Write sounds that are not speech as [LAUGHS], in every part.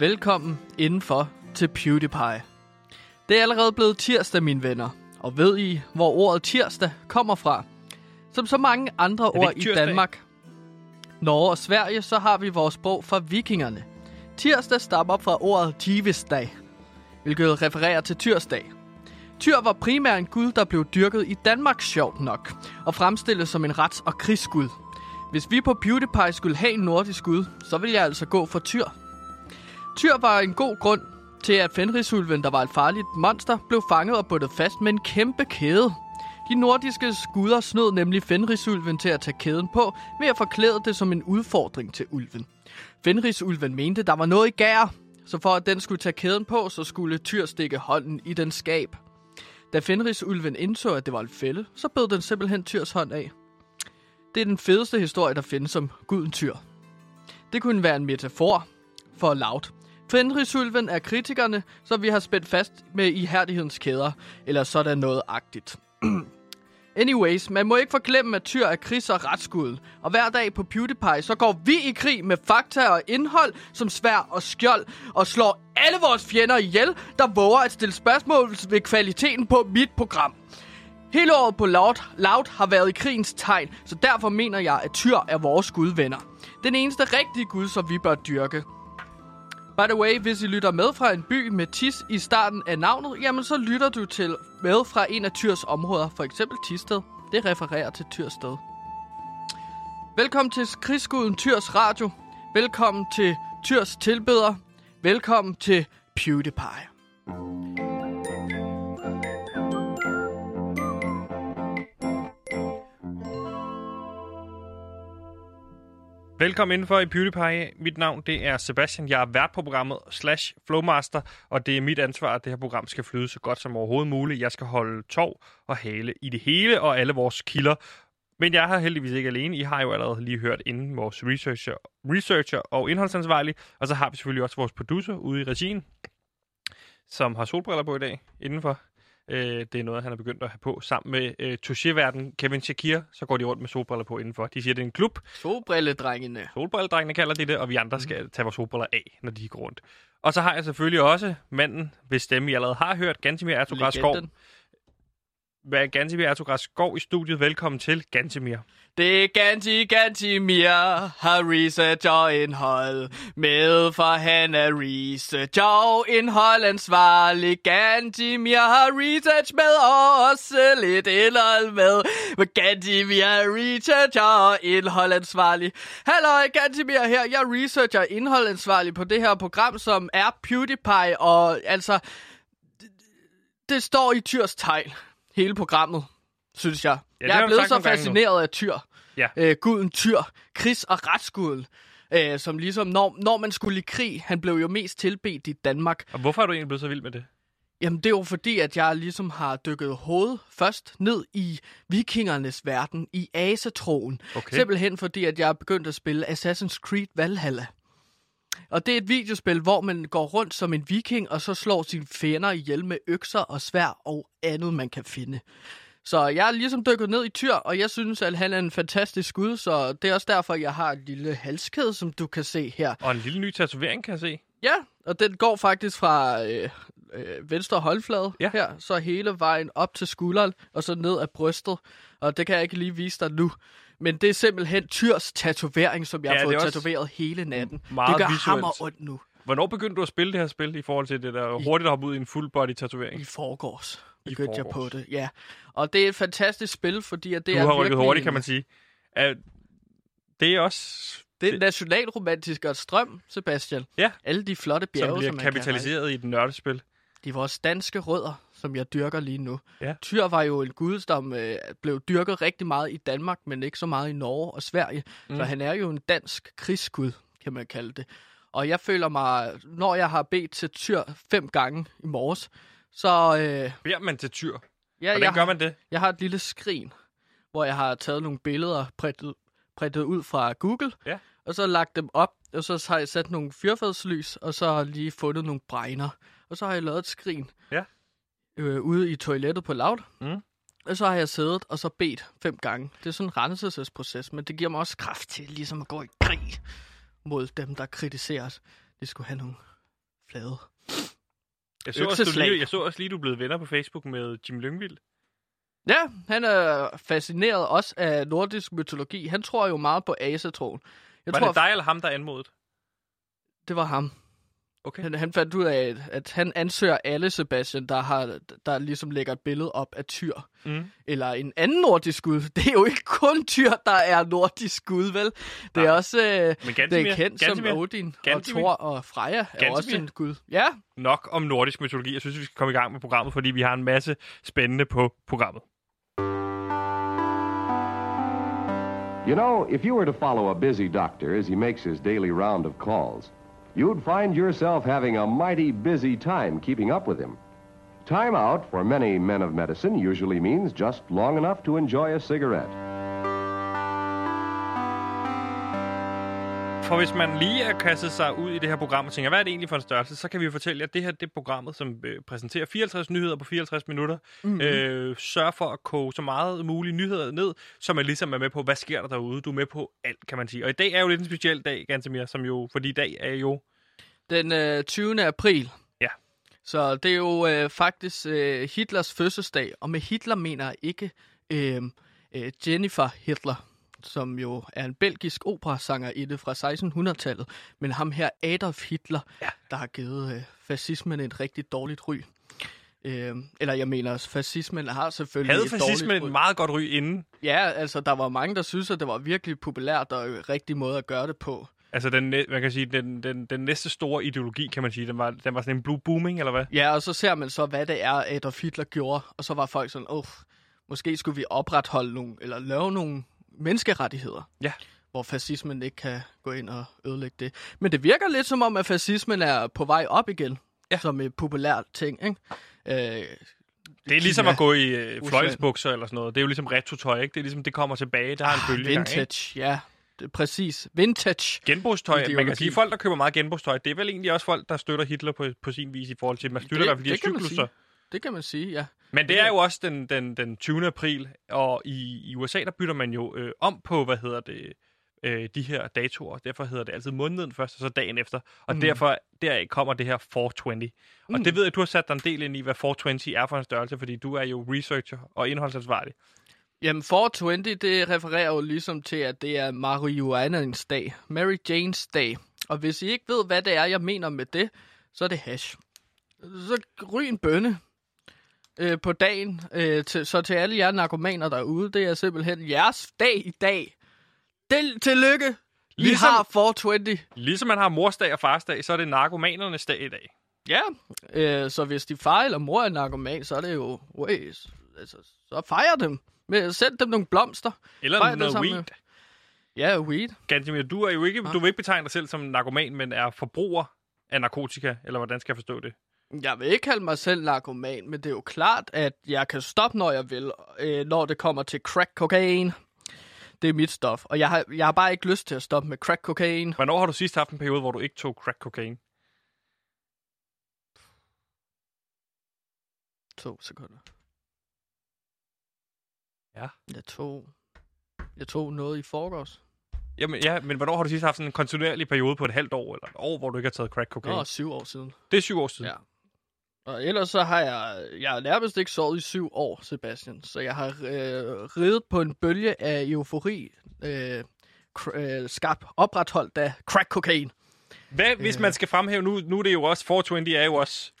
Velkommen indenfor til PewDiePie. Det er allerede blevet tirsdag, mine venner. Og ved I, hvor ordet tirsdag kommer fra? Som så mange andre ord i tirsdag? Danmark, Norge og Sverige, så har vi vores sprog fra vikingerne. Tirsdag stammer fra ordet tivisdag, hvilket refererer til tyrsdag. Tyr var primært en gud, der blev dyrket i Danmark sjovt nok, og fremstillet som en rets- og krigsgud. Hvis vi på PewDiePie skulle have en nordisk gud, så ville jeg altså gå for Tyr. Tyr var en god grund til, at Fenrisulven, der var et farligt monster, blev fanget og bundet fast med en kæmpe kæde. De nordiske guder snød nemlig Fenrisulven til at tage kæden på, ved at forklæde det som en udfordring til ulven. Fenrisulven mente, der var noget i gær, så for at den skulle tage kæden på, så skulle Tyr stikke hånden i den skab. Da Fenrisulven indså, at det var en fælde, så bød den simpelthen Tyrs hånd af. Det er den fedeste historie, der findes om guden Tyr. Det kunne være en metafor for Laut, Fenrisulven er kritikerne, så vi har spændt fast med ihærdighedens kæder, eller sådan noget agtigt. [CLEARS THROAT] Anyways, man må ikke forglemme, at Tyr er krigs- og retskud. Og hver dag på PewDiePie, så går vi i krig med fakta og indhold som svær og skjold, og slår alle vores fjender ihjel, der våger at stille spørgsmål ved kvaliteten på mit program. Hele året på Loud, Loud har været i krigens tegn, så derfor mener jeg, at Tyr er vores gudvenner. Den eneste rigtige gud, som vi bør dyrke. By the way, hvis I lytter med fra en by med tis i starten af navnet, jamen så lytter du til med fra en af Tyrs områder, for eksempel Tisted. Det refererer til Tyrsted. Velkommen til krigsguden Tyrs Radio. Velkommen til Tyrs tilbeder. Velkommen til PewDiePie. Velkommen indenfor i PewDiePie. Mit navn det er Sebastian. Jeg er vært på programmet slash Flowmaster, og det er mit ansvar, at det her program skal flyde så godt som overhovedet muligt. Jeg skal holde tov og hale i det hele og alle vores kilder. Men jeg er her heldigvis ikke alene. I har jo allerede lige hørt inden vores researcher, researcher og indholdsansvarlig. Og så har vi selvfølgelig også vores producer ude i regien, som har solbriller på i dag indenfor. Øh, det er noget, han er begyndt at have på sammen med øh, touché-verden Kevin Shakir. Så går de rundt med solbriller på indenfor. De siger, det er en klub. Solbrilledrengene. Solbrilledrengene kalder de det, og vi andre skal tage vores solbriller af, når de går rundt. Og så har jeg selvfølgelig også manden, hvis stemme I allerede har hørt, Gantimir Ertugras Skov. Gantimir Ertugras Skov i studiet. Velkommen til, Gantimir. Det er Ganti mere har research og indhold med, for han er research og indhold ansvarlig. Gantimir har research med og også lidt indhold med. Men Gantimir er research og indhold ansvarlig. Hallo, Gantimir her. Jeg researcher indhold ansvarlig på det her program, som er PewDiePie, og altså, det, det står i Tyrs tegn, hele programmet, synes jeg. Ja, jeg er blevet så fascineret af Tyr Ja. øh, guden Tyr, krigs- og retsguden, øh, som ligesom, når, når man skulle i krig, han blev jo mest tilbedt i Danmark. Og hvorfor er du egentlig blevet så vild med det? Jamen, det er jo fordi, at jeg ligesom har dykket hovedet først ned i vikingernes verden, i asetroen. Okay. Simpelthen fordi, at jeg er begyndt at spille Assassin's Creed Valhalla. Og det er et videospil, hvor man går rundt som en viking, og så slår sine fjender ihjel med økser og svær og andet, man kan finde. Så jeg er ligesom dykket ned i tyr, og jeg synes, at han er en fantastisk gud, så det er også derfor, jeg har et lille halskæde, som du kan se her. Og en lille ny tatovering, kan jeg se. Ja, og den går faktisk fra øh, øh, venstre håndflade Ja. her, så hele vejen op til skulderen, og så ned ad brystet. Og det kan jeg ikke lige vise dig nu. Men det er simpelthen Tyrs tatovering, som jeg Ja, har fået tatoveret hele natten. meget det gør visuelt. hammer ondt nu. Hvornår begyndte du at spille det her spil i forhold til det der hurtigt at hoppe ud i en full body tatovering? I forgårs begyndte jeg på det, ja. Og det er et fantastisk spil, fordi at det Du er har rykket virkelig hurtigt, kan man sige. Uh, det er også... Det er nationalromantisk og strøm, Sebastian. Ja. Alle de flotte bjerge, som bliver som man kan kapitaliseret i et nørdespil. Det er vores danske rødder, som jeg dyrker lige nu. Ja. Tyr var jo en gud, som øh, blev dyrket rigtig meget i Danmark, men ikke så meget i Norge og Sverige. Mm. Så han er jo en dansk krigsgud, kan man kalde det. Og jeg føler mig, når jeg har bedt til Tyr fem gange i morges, så øh, Beder man til tyr? ja, Hvordan jeg, gør man det? jeg har et lille skrin, hvor jeg har taget nogle billeder printet, printet ud fra Google, Ja. og så lagt dem op, og så har jeg sat nogle fyrfadslys, og så har jeg lige fundet nogle bregner, og så har jeg lavet et skrin Ja. øh, ude i toilettet på Loud. Mm. Og så har jeg siddet og så bedt fem gange. Det er sådan en renselsesproces, men det giver mig også kraft til ligesom at gå i krig mod dem, der kritiserer os. De skulle have nogle flade. Jeg så, også, du lige, jeg så også lige, du er blevet venner på Facebook med Jim Lyngvild. Ja, han er fascineret også af nordisk mytologi. Han tror jo meget på asetroen. Jeg Var tror, det dig eller ham, der anmodede? det var ham. Okay. Han, han fandt ud af, at, at han ansøger alle, Sebastian, der, har, der ligesom lægger et billede op af Tyr. Mm. Eller en anden nordisk gud. [LAUGHS] Det er jo ikke kun Tyr, der er nordisk gud, vel? Det er Nej. også øh, Men det er kendt Gantemir, som Odin Gantemir. og Thor og Freja er også en gud. Ja, nok om nordisk mytologi. Jeg synes, vi skal komme i gang med programmet, fordi vi har en masse spændende på programmet. You know, if you were to follow a busy doctor as he makes his daily round of calls, you'd find yourself having a mighty busy time keeping up with him. Time out for many men of medicine usually means just long enough to enjoy a cigarette. For hvis man lige er kastet sig ud i det her program og tænker, hvad er det egentlig for en størrelse, så kan vi jo fortælle, at det her det er programmet, som øh, præsenterer 54 nyheder på 54 minutter. Mm-hmm. Øh, sørger for at koge så meget mulige nyheder ned, så man ligesom er med på, hvad sker der derude. Du er med på alt, kan man sige. Og i dag er jo lidt en speciel dag, Gantemir, som jo, fordi i dag er jo... den øh, 20. april. Ja. Så det er jo øh, faktisk øh, Hitlers fødselsdag, og med Hitler mener jeg ikke øh, øh, Jennifer Hitler, som jo er en belgisk operasangerinde fra 1600-tallet, men ham her Adolf Hitler, Ja. der har givet øh, fascismen et rigtig dårligt ry. Øh, eller jeg mener, fascismen har selvfølgelig Havde et fascismen et meget godt ry inden? Ja, altså der var mange, der synes, at det var virkelig populært og en rigtig måde at gøre det på. Altså, den, man kan sige, den, den, den næste store ideologi, kan man sige, den var, den var sådan en blue booming, eller hvad? Ja, og så ser man så, hvad det er, Adolf Hitler gjorde, og så var folk sådan, åh, måske skulle vi opretholde nogle, eller lave nogle menneskerettigheder, Ja. hvor fascismen ikke kan gå ind og ødelægge det. Men det virker lidt som om, at fascismen er på vej op igen, Ja. som et populært ting, ikke? Øh, Det er ligesom Kina, at gå i øh, Rusland. fløjelsbukser eller sådan noget. Det er jo ligesom retro-tøj, ikke? Det er ligesom, det kommer tilbage. Der har en bølge Ah, vintage, ja. Det er præcis. Vintage. Genbrugstøj, man kan sige, folk, der køber meget genbrugstøj, det er vel egentlig også folk, der støtter Hitler på, på sin vis i forhold til, man støtter i hvert fald de her cykluser. Det kan man sige, ja. Men det er jo også den, den, den 20. april, og i, i USA, der bytter man jo øh, om på, hvad hedder det, øh, de her datoer. Derfor hedder det altid måneden først, og så dagen efter. Og mm. derfor deraf kommer det her 420. Mm. Og det ved jeg, du har sat dig en del ind i, hvad 420 er for en størrelse, fordi du er jo researcher og indholdsansvarlig. Jamen, 420, det refererer jo ligesom til, at det er marihuanaens dag. Mary Janes dag. Og hvis I ikke ved, hvad det er, jeg mener med det, så er det hash. Så ryg en bønne øh, på dagen. Øh, til, så til alle jer narkomaner derude, det er simpelthen jeres dag i dag. Del, tillykke! Vi Ligesom- har 420. Ligesom man har morsdag og farsdag, så er det narkomanernes dag i dag. Ja, øh, så hvis de far eller mor er narkoman, så er det jo... Wey, altså, så fejrer dem. Med, send dem nogle blomster. Eller Fejr noget weed. med- Ja, weed. Gantemir, du er jo ikke, Ja. du vil ikke betegne dig selv som narkoman, men er forbruger af narkotika, eller hvordan skal jeg forstå det? Jeg vil ikke kalde mig selv narkoman, men det er jo klart, at jeg kan stoppe, når jeg vil, øh, når det kommer til crack cocaine. Det er mit stof, og jeg har, jeg har bare ikke lyst til at stoppe med crack cocaine. Hvornår har du sidst haft en periode, hvor du ikke tog crack cocaine? To sekunder. Ja. Jeg tog, jeg tog noget i forgårs. Jamen, ja, men hvornår har du sidst haft sådan en kontinuerlig periode på et halvt år, eller et år, hvor du ikke har taget crack cocaine? Nå, syv år siden. Det er syv år siden. Ja. Og ellers så har jeg, jeg har nærmest ikke sovet i syv år, Sebastian. Så jeg har øh, ridet på en bølge af eufori, øh, øh, skabt opretholdt af crack cocaine. Hvad, hvis man skal fremhæve, nu, nu er det jo også, 420 er jo også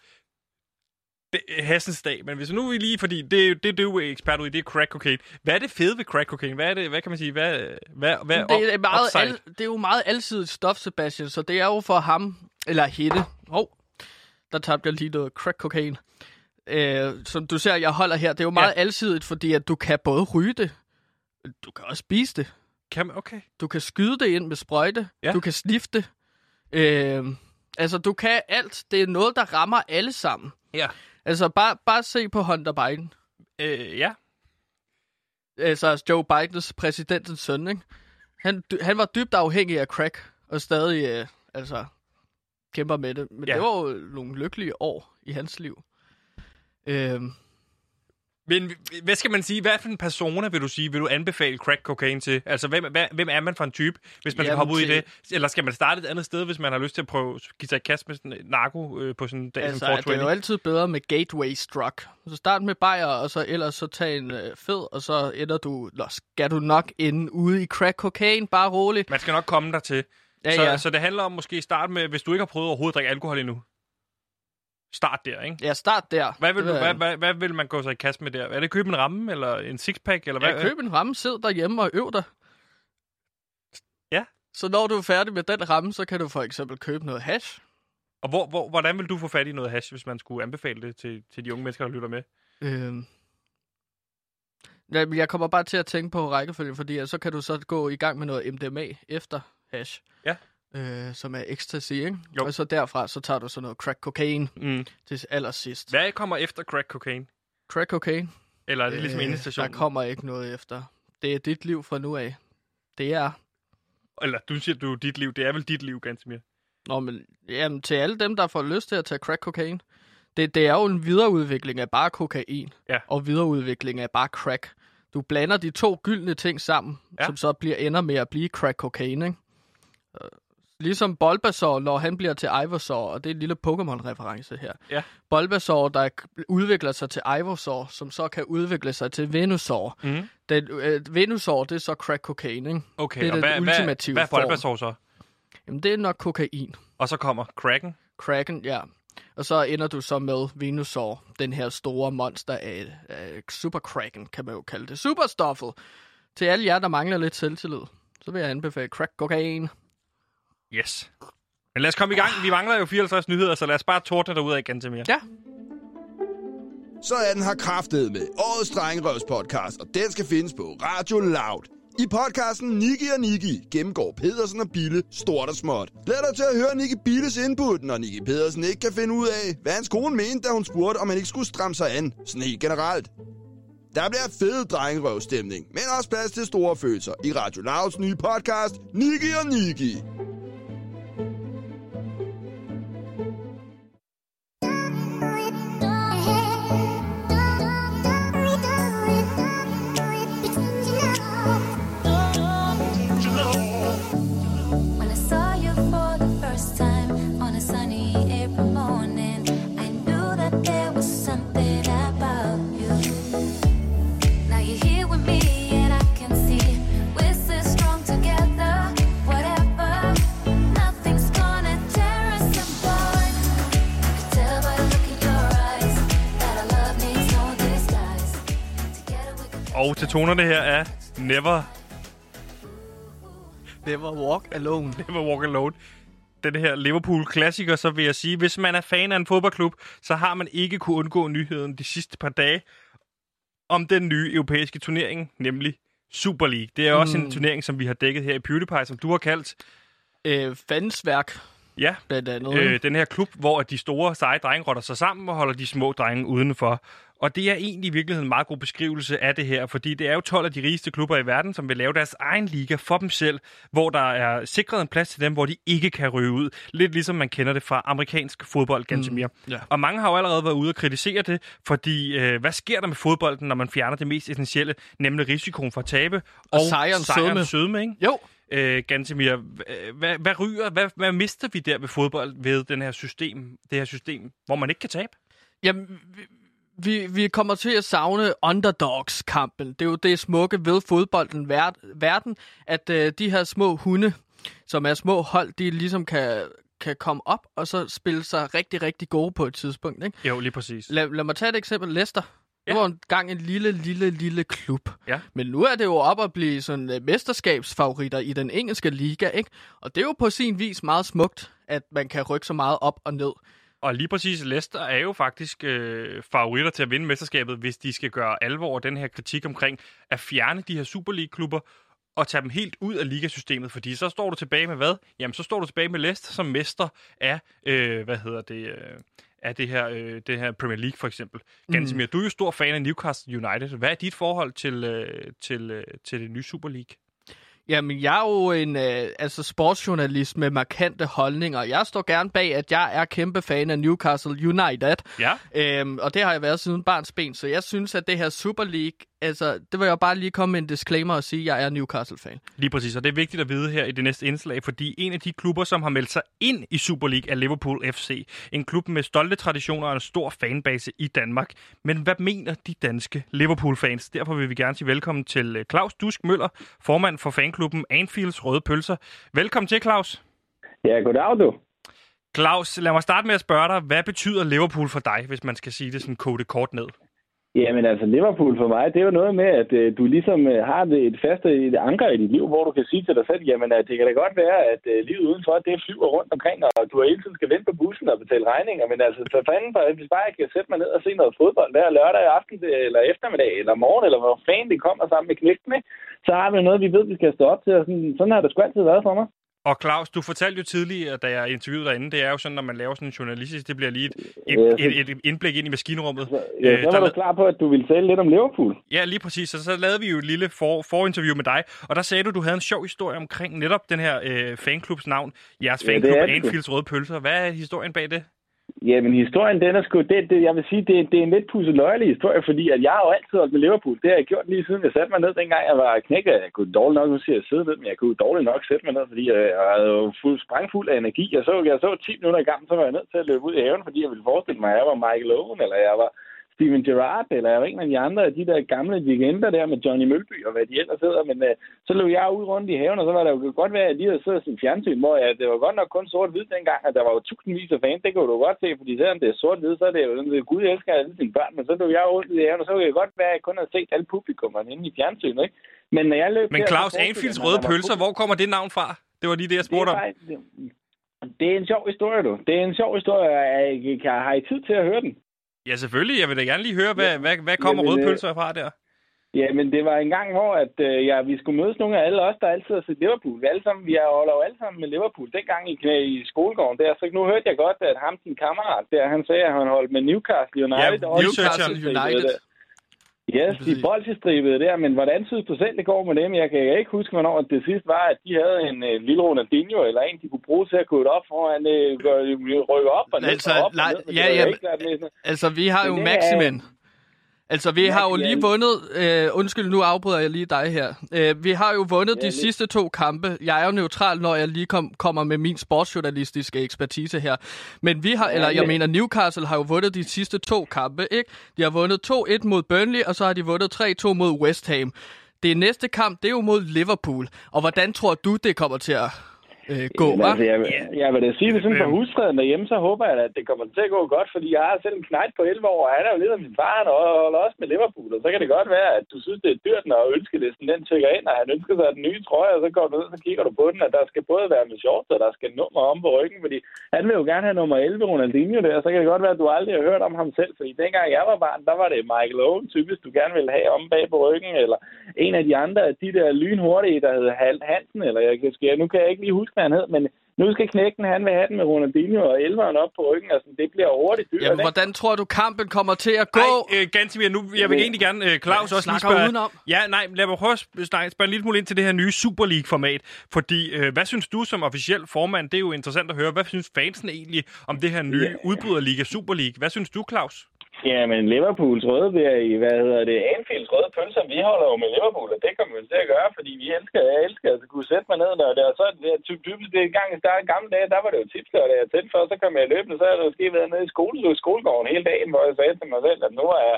Hassens dag, men hvis nu vi lige, fordi det, det, det, er jo ekspert ud i, det er crack cocaine. Hvad er det fede ved crack cocaine? Hvad er det, hvad kan man sige, hvad, hvad, hvad det, er meget al, det er jo meget alsidigt stof, Sebastian, så det er jo for ham, eller hende. Hov, der tabte jeg lige noget crack cocaine. Øh, som du ser, jeg holder her, det er jo meget Ja. alsidigt, fordi at du kan både ryge det, du kan også spise det, Kan okay. du kan skyde det ind med sprøjte, Ja. du kan snifte det. Øh, altså, du kan alt. Det er noget, der rammer alle sammen. Ja. Altså, bare, bare se på Hunter Biden. Øh, ja. Altså, Joe Bidens præsidentens søn, ikke? Han, han var dybt afhængig af crack, og stadig, øh, altså, kæmper med det. Men Ja. det var jo nogle lykkelige år i hans liv. Øh, Men hvad skal man sige? Hvad for en persona vil du sige, vil du anbefale crack cocaine til? Altså, hvem, hvad, hvem er man for en type, hvis man skal Jamen, hoppe ud i til- det? Eller skal man starte et andet sted, hvis man har lyst til at prøve at give sig i kast med sådan et narko øh, på sådan en dag Altså, som det er jo 420? altid bedre med gateway struck. Så start med bajer, og så ellers så tag en øh, fed, og så ender du, eller skal du nok ende ude i crack cocaine, bare roligt. Man skal nok komme der til. Ja, så, ja. så det handler om måske at starte med, hvis du ikke har prøvet overhovedet at drikke alkohol endnu. Start der, ikke? Ja, start der. Hvad vil, du, hvad, hvad, hvad vil man gå sig i kast med der? Er det købe en ramme, eller en sixpack, eller hvad? Ja, køb en ramme, sid derhjemme og øv dig. Ja. Så når du er færdig med den ramme, så kan du for eksempel købe noget hash. Og hvor, hvor, hvordan vil du få fat i noget hash, hvis man skulle anbefale det til, til de unge mennesker, der lytter med? Øhm. Jeg kommer bare til at tænke på rækkefølge, fordi så kan du så gå i gang med noget MDMA efter hash. Ja. Øh, som er ecstasy, ikke? Jo. Og så derfra, så tager du så noget crack cocaine Mm. til allersidst. Hvad kommer efter crack cocaine? Crack cocaine? Eller er det ligesom Øh, endestationen? Der kommer ikke noget efter. Det er dit liv fra nu af. Det er... Eller du siger, du dit liv. Det er vel dit liv, ganske mere. Nå, men jamen, til alle dem, der får lyst til at tage crack cocaine, det, det er jo en videreudvikling af bare kokain. Ja. Og videreudvikling af bare crack. Du blander de to gyldne ting sammen, ja. som så bliver ender med at blive crack cocaine, ikke? Ligesom Bulbasaur, når han bliver til Ivysaur, og det er en lille Pokémon-reference her. Ja. Bulbasaur, der udvikler sig til Ivysaur, som så kan udvikle sig til Venusaur. Mm. Den, øh, Venusaur, det er så crack cocaine, ikke? Okay, Det er og hvad, hvad, ultimative hvad er. Bulbasaur så? Jamen, det er nok kokain. Og så kommer cracken. Kraken, ja. Og så ender du så med Venusaur, den her store monster af, af Super Kraken, kan man jo kalde det. Superstoffet. Til alle jer, der mangler lidt selvtillid, så vil jeg anbefale crack cocaine. Yes. Men lad os komme i gang. Vi mangler jo 54 nyheder, så lad os bare tordne derud af igen til mere. Ja. Så er den her kraftet med årets Drengerøvs podcast, og den skal findes på Radio Loud. I podcasten Niki og Niki gennemgår Pedersen og Bille stort og småt. Glæd dig til at høre Niki Billes input, når Niki Pedersen ikke kan finde ud af, hvad hans kone mente, da hun spurgte, om han ikke skulle stramme sig an, sådan helt generelt. Der bliver fed drengerøvstemning, men også plads til store følelser i Radio Louds nye podcast, Niki og Niki. Og til tonerne her er Never, Never walk alone. [LAUGHS] Never Walk Alone. Den her Liverpool-klassiker, så vil jeg sige, hvis man er fan af en fodboldklub, så har man ikke kunne undgå nyheden de sidste par dage om den nye europæiske turnering, nemlig Super League. Det er også Mm. en turnering, som vi har dækket her i PewDiePie, som du har kaldt. Øh, fansværk, Ja, blandt andet. øh, den her klub, hvor de store seje drenge rotter sig sammen og holder de små drenge udenfor. Og det er egentlig i virkeligheden en meget god beskrivelse af det her, fordi det er jo 12 af de rigeste klubber i verden, som vil lave deres egen liga for dem selv, hvor der er sikret en plads til dem, hvor de ikke kan ryge ud. Lidt ligesom man kender det fra amerikansk fodbold, ganske mere. Mm, ja. Og mange har jo allerede været ude og kritisere det, fordi øh, hvad sker der med fodbolden, når man fjerner det mest essentielle, nemlig risikoen for at tabe Og sejrens sødme. sødme ikke? Jo, Øh, Gantemir, hvad, hvad ryger, hvad, hvad mister vi der ved fodbold ved den her system, det her system, hvor man ikke kan tabe? Jamen, vi, vi, vi kommer til at savne underdogs-kampen. Det er jo det smukke ved fodbolden ver- verden, at øh, de her små hunde, som er små hold, de ligesom kan, kan komme op og så spille sig rigtig, rigtig gode på et tidspunkt. Ikke? Jo, lige præcis. Lad, lad mig tage et eksempel. Leicester. Det Ja. var engang en lille, lille, lille klub. Ja. Men nu er det jo op at blive sådan uh, mesterskabsfavoritter i den engelske liga, ikke? Og det er jo på sin vis meget smukt, at man kan rykke så meget op og ned. Og lige præcis Leicester er jo faktisk øh, favoritter til at vinde mesterskabet, hvis de skal gøre alvor af den her kritik omkring at fjerne de her Super League-klubber og tage dem helt ud af ligasystemet, fordi så står du tilbage med hvad? Jamen, så står du tilbage med Leicester som mester af, øh, hvad hedder det, øh, af det her, øh, det her Premier League for eksempel. Gansimir, du er jo stor fan af Newcastle United. Hvad er dit forhold til, øh, til, øh, til det nye Super League? Jamen, jeg er jo en øh, altså sportsjournalist med markante holdninger. Jeg står gerne bag, at jeg er kæmpe fan af Newcastle United. Ja. Øhm, og det har jeg været siden barns ben, så jeg synes, at det her Super League, altså, det vil jeg bare lige komme med en disclaimer og sige, at jeg er Newcastle-fan. Lige præcis, og det er vigtigt at vide her i det næste indslag, fordi en af de klubber, som har meldt sig ind i Super League, er Liverpool FC. En klub med stolte traditioner og en stor fanbase i Danmark. Men hvad mener de danske Liverpool-fans? Derfor vil vi gerne sige velkommen til øh, Claus Dusk Møller, formand for fanklubben Anfields Røde Pølser. Velkommen til, Claus. Ja, goddag du. Claus, lad mig starte med at spørge dig, hvad betyder Liverpool for dig, hvis man skal sige det sådan kode kort ned? Jamen altså, Liverpool for mig, det er jo noget med, at øh, du ligesom øh, har det et fast øh, et anker i dit liv, hvor du kan sige til dig selv, jamen at det kan da godt være, at øh, livet udenfor, det flyver rundt omkring, og du hele tiden skal vente på bussen og betale regninger, men altså, så fanden for, hvis bare jeg kan sætte mig ned og se noget fodbold der lørdag aften, øh, eller eftermiddag, eller morgen, eller hvor fanden det kommer sammen med knægtene, så har vi noget, vi ved, vi skal stå op til, og sådan, sådan har det sgu altid været for mig. Og Claus, du fortalte jo tidligere, da jeg interviewede dig inde, det er jo sådan, når man laver sådan en journalistisk, det bliver lige et, et, så- et, et indblik ind i maskinrummet. Så, ja, Øh, så var du klar på, at du ville tale lidt om Liverpool. Ja, lige præcis. Og så lavede vi jo et lille for, forinterview med dig, og der sagde du, du havde en sjov historie omkring netop den her øh, fanklubs navn. Jeres fanklub, ja. Anfields Røde Pølser. Hvad er historien bag det? Jamen, historien, den er sgu, det, det, jeg vil sige, det, det er en lidt pusseløjelig historie, fordi at jeg har jo altid holdt med Liverpool. Det har jeg gjort lige siden jeg satte mig ned, dengang jeg var knækket. Jeg kunne dårligt nok, nu siger jeg sidde ned, men jeg kunne dårligt nok sætte mig ned, fordi jeg, jeg havde jo fuld, sprængfuld af energi. Jeg så, jeg så 10 minutter i gang, så var jeg nødt til at løbe ud i haven, fordi jeg ville forestille mig, at jeg var Michael Owen, eller jeg var Steven Gerrard, eller jeg af de andre af de der gamle legender der med Johnny Mølby og hvad de ellers hedder. Men øh, så løb jeg ud rundt i haven, og så var der jo godt være, at lige havde siddet sin fjernsyn, hvor jeg, det var godt nok kun sort-hvid dengang, og der var jo tusindvis af fans. Det kan du godt se, fordi selvom det er sort-hvid, så er det jo sådan, at Gud elsker alle sine børn. Men så løb jeg rundt i haven, og så kunne det godt være, at jeg kun havde set alle publikummerne inde i fjernsynet. Ikke? Men når jeg løb Men der, Claus, Anfields Røde Pølser, hvor kommer det navn fra? Det var lige det, jeg det spurgte er, om. det er en sjov historie, du. Det er en sjov historie. Jeg, jeg, har I tid til at høre den? Ja, selvfølgelig. Jeg vil da gerne lige høre, hvad, hvad, hvad kommer Jamen, Røde øh, fra der? Ja, men det var en gang, hvor at, øh, ja, vi skulle mødes nogle af alle os, der altid har set Liverpool. Vi, alle sammen, vi holder jo alle sammen med Liverpool. Dengang i, knæ, i skolegården der, så nu hørte jeg godt, at ham, din kammerat der, han sagde, at han holdt med Newcastle United. Ja, Newcastle United. Yes, de Præcis. bolsjestribede der, men hvordan synes du selv, det går med dem? Jeg kan ikke huske, hvornår det sidste var, at de havde en øh, lille Ronaldinho, eller en, de kunne bruge til at gå op foran, øh, rykke op og Altså, op og ned. ja, ja, ikke Altså, vi har Men jo det er- Maximen. Altså, vi har jo lige vundet... Øh, undskyld, nu afbryder jeg lige dig her. Øh, vi har jo vundet Ja, de lidt. sidste to kampe. Jeg er jo neutral, når jeg lige kom, kommer med min sportsjournalistiske ekspertise her. Men vi har, Ja, eller jeg men- mener, Newcastle har jo vundet de sidste to kampe, ikke? De har vundet 2-1 mod Burnley, og så har de vundet 3-2 mod West Ham. Det næste kamp, det er jo mod Liverpool. Og hvordan tror du, det kommer til at øh, gå, Jamen, altså, jeg, jeg vil da sige det sådan for Øhm. husfreden derhjemme, så håber jeg, at det kommer til at gå godt, fordi jeg har selv en knægt på 11 år, og han er jo lidt af min far, han holder også med Liverpool, og så kan det godt være, at du synes, det er dyrt, når ønskelisten den tækker ind, og han ønsker sig den nye trøje, og så går du ned, så kigger du på den, at der skal både være med shorts, og der skal nummer om på ryggen, fordi han vil jo gerne have nummer 11, Ronaldinho der, så kan det godt være, at du aldrig har hørt om ham selv, fordi dengang jeg var barn, der var det Michael Owen, typisk du gerne ville have om bag på ryggen, eller en af de andre af de der lynhurtige, der hed Halt Hansen, eller jeg kan, skal, nu kan jeg ikke lige huske, hvad han hed, men nu skal knækken, han vil have den med Ronaldinho og 11'eren op på ryggen, altså det bliver hurtigt dyrt. Jamen, hvordan tror du, kampen kommer til at gå? Nej, øh, Gansimir, nu, jeg vil egentlig gerne, øh, Claus, Ja, også lige spørge... udenom. Ja, nej, lad mig prøve at spørge en lille smule ind til det her nye Super League-format. Fordi, øh, hvad synes du som officiel formand? Det er jo interessant at høre. Hvad synes fansen egentlig om det her nye udbryderliga Super League? Hvad synes du, Claus? Ja, men Liverpools røde bliver i, hvad hedder det, Anfields røde pølser, vi holder jo med Liverpool, og det kommer vi til at gøre, fordi vi elsker, jeg elsker at kunne sætte mig ned, når det er så det er ty- typisk det er gang i starten gamle dage, der var det jo tips, der jeg tændte for, så kom jeg løbende, så har jeg måske været nede i skole, skolegården hele dagen, hvor jeg sagde til mig selv, at nu er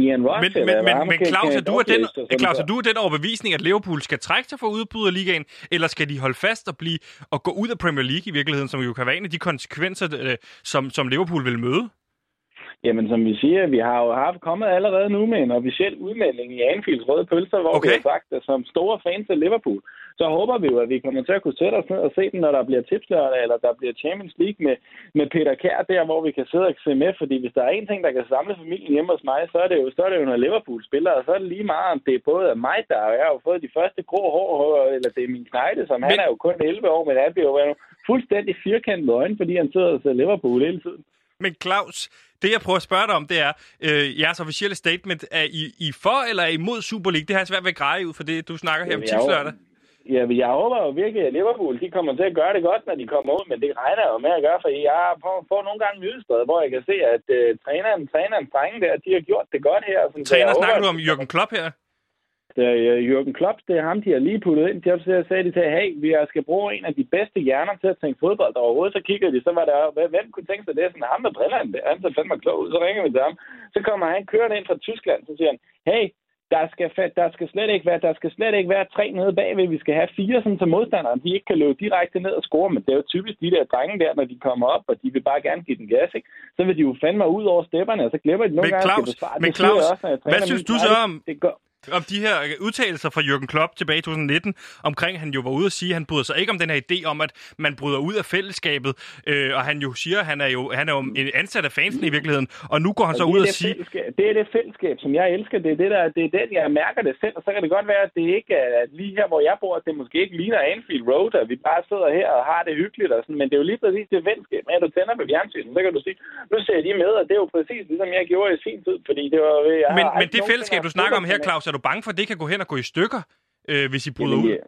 Ian Ross, Men, men, men, men Claus, er du af den, og Claus, der. er du den overbevisning, at Liverpool skal trække sig fra udbryderligaen, eller skal de holde fast og, blive, og gå ud af Premier League i virkeligheden, som jo kan være en af de konsekvenser, øh, som, som Liverpool vil møde? Jamen, som vi siger, vi har jo haft kommet allerede nu med en officiel udmelding i Anfields Røde Pølser, hvor Okay. vi har sagt, at som store fans af Liverpool, så håber vi jo, at vi kommer til at kunne sætte os ned og se den, når der bliver tipslørdag, eller der bliver Champions League med, med Peter Kær der, hvor vi kan sidde og se med. Fordi hvis der er en ting, der kan samle familien hjemme hos mig, så er det jo, så er det jo når Liverpool spiller, og så er det lige meget, om det er både mig, der er, jeg har jo fået de første grå hår, eller det er min knejde, som men... han er jo kun 11 år, men han bliver jo fuldstændig firkantet øjne, fordi han sidder og ser Liverpool hele tiden. Men Claus, det jeg prøver at spørge dig om, det er, øh, jeres officielle statement, er I, I for eller er I imod Super League? Det har jeg svært ved at greje ud for det, du snakker her om tipslørdag. Ja, men jeg håber jo virkelig, at Liverpool de kommer til at gøre det godt, når de kommer ud, men det regner jeg jo med at gøre, for jeg får, nogle gange nyhedsbrede, hvor jeg kan se, at uh, træneren, træneren, drenge der, de har gjort det godt her. Sådan, så Træner, jeg snakker håber, du om Jürgen Klopp her? Øh, Jürgen Klopp, det er ham, de har lige puttet ind. De så sagde de til, hey, vi skal bruge en af de bedste hjerner til at tænke fodbold overhovedet. Så kiggede de, så var der, "Hvem- kunne tænke sig det? Sådan ham med brillerne der, han så fandme klog ud. Så ringer vi til ham. Så kommer han kørende ind fra Tyskland, så siger han, hey, der skal, der skal slet ikke være, der skal slet ikke være tre nede bagved. Vi skal have fire, sådan, så modstanderen de ikke kan løbe direkte ned og score. Men det er jo typisk de der drenge der, når de kommer op, og de vil bare gerne give den gas, ikke? Så vil de jo fandme ud over stepperne, og så glemmer de nogle Men gange, at Claus- skal besvare. men jeg Claus, også, jeg hvad synes du så om- Det gør, om de her udtalelser fra Jürgen Klopp tilbage i 2019, omkring han jo var ude at sige, at han bryder sig ikke om den her idé om, at man bryder ud af fællesskabet, øh, og han jo siger, at han er jo, han er jo en ansat af fansen i virkeligheden, og nu går han så Og ud det og er det siger, Det er det fællesskab, som jeg elsker. Det er, det, der, det er den, jeg mærker det selv. Og så kan det godt være, at det ikke er lige her, hvor jeg bor, at det måske ikke ligner Anfield Road, at vi bare sidder her og har det hyggeligt. Og sådan. Men det er jo lige præcis det fællesskab, med at du tænder på fjernsynet. Så kan du sige, nu ser de med, og det er jo præcis ligesom jeg gjorde i sin tid. Fordi det var, jeg men, men det fællesskab, du snakker om her, Claus, er du bange for, at det kan gå hen og gå i stykker, øh, hvis I bryder Jamen, ud?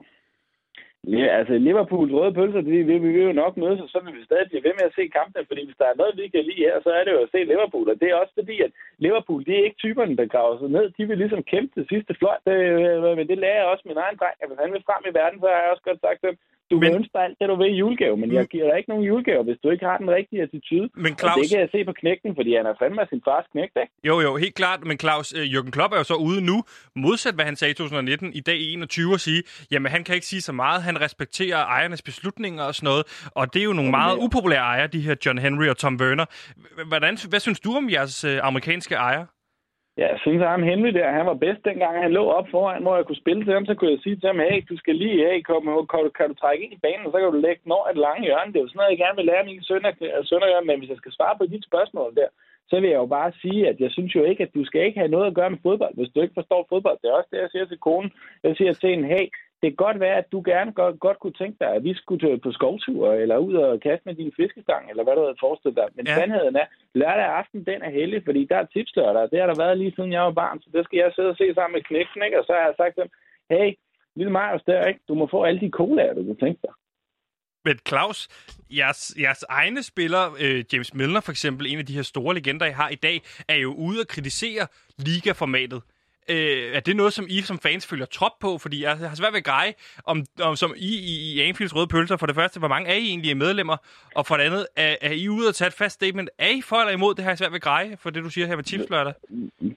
ja. Altså Liverpools røde pølser, vi, vi, vi vil jo nok mødes, og så vil vi stadig blive ved med at se kampene, fordi hvis der er noget, vi kan lide her, så er det jo at se Liverpool, og det er også fordi, at Liverpool, det er ikke typerne, der graver sig ned. De vil ligesom kæmpe til sidste fløjt, det, øh, men det lærer jeg også min egen dreng, at hvis han vil frem i verden, så har jeg også godt sagt ham, du Men- ønsker alt det, du vil i julegave, men jeg giver dig ikke nogen julegave, hvis du ikke har den rigtige attitude. Men Og Claus, det kan jeg se på knægten, fordi han er fandme sin fars knægt, ikke? Jo, jo, helt klart. Men Claus, øh, Jürgen Klopp er jo så ude nu, modsat hvad han sagde i 2019, i dag i 21, og sige, jamen han kan ikke sige så meget, han respekterer ejernes beslutninger og sådan noget, og det er jo nogle meget upopulære ejere, de her John Henry og Tom Werner. Hvordan, hvad synes du om jeres øh, amerikanske ejere? Ja, jeg synes, at ham Henry der, han var bedst dengang, han lå op foran, hvor jeg kunne spille til ham, så kunne jeg sige til ham, hey, du skal lige, hey, kom, kan, du, kan du trække ind i banen, og så kan du lægge den over et lange hjørne. Det er jo sådan noget, jeg gerne vil lære mine sønner, øh, sønner men hvis jeg skal svare på dit spørgsmål der, så vil jeg jo bare sige, at jeg synes jo ikke, at du skal ikke have noget at gøre med fodbold, hvis du ikke forstår fodbold. Det er også det, jeg siger til konen. Jeg siger til hende, hey, det kan godt være, at du gerne godt, godt kunne tænke dig, at vi skulle på skovtur, eller ud og kaste med din fiskestang, eller hvad du havde forestillet dig. Men Ja. sandheden er, lørdag aften, den er heldig, fordi der er tipslørdag. Det har der været lige siden jeg var barn, så det skal jeg sidde og se sammen med knækken, ikke? Og så har jeg sagt til dem, hey, lille Marius der, ikke? Du må få alle de colaer, du kunne tænke dig. Men Claus, jeres, jeres egne spillere, øh, James Milner for eksempel, en af de her store legender, I har i dag, er jo ude at kritisere ligaformatet. Øh, er det noget, som I som fans følger trop på? Fordi jeg har svært ved at greje, om, om som I i, i Anfields Røde Pølser, for det første, hvor mange er I egentlig medlemmer? Og for det andet, er, er I ude at tage et fast statement? Er I for eller imod? Det har jeg svært ved at greje, for det du siger her med tipslørdag.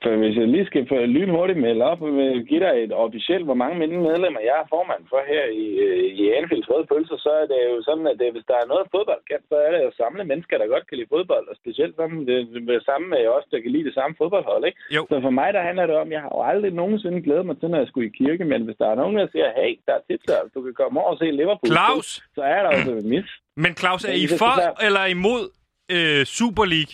For hvis jeg lige skal få lynhurtigt melde op, jeg give dig et officielt, hvor mange medlemmer jeg er formand for her i, øh, i Anfields Røde Pølser, så er det jo sådan, at det, hvis der er noget fodbold kan, så er det at samle mennesker, der godt kan lide fodbold, og specielt sammen det, det samme med os, der kan lide det samme fodboldhold, ikke? Jo. Så for mig, der handler det om, jeg har jo aldrig nogensinde glædet mig til, når jeg skulle i kirke, men hvis der er nogen, der siger, hey, der er tipsler, du kan komme over og se Liverpool, Claus! så er der også en mis. Men Claus, er I for eller imod øh, Super League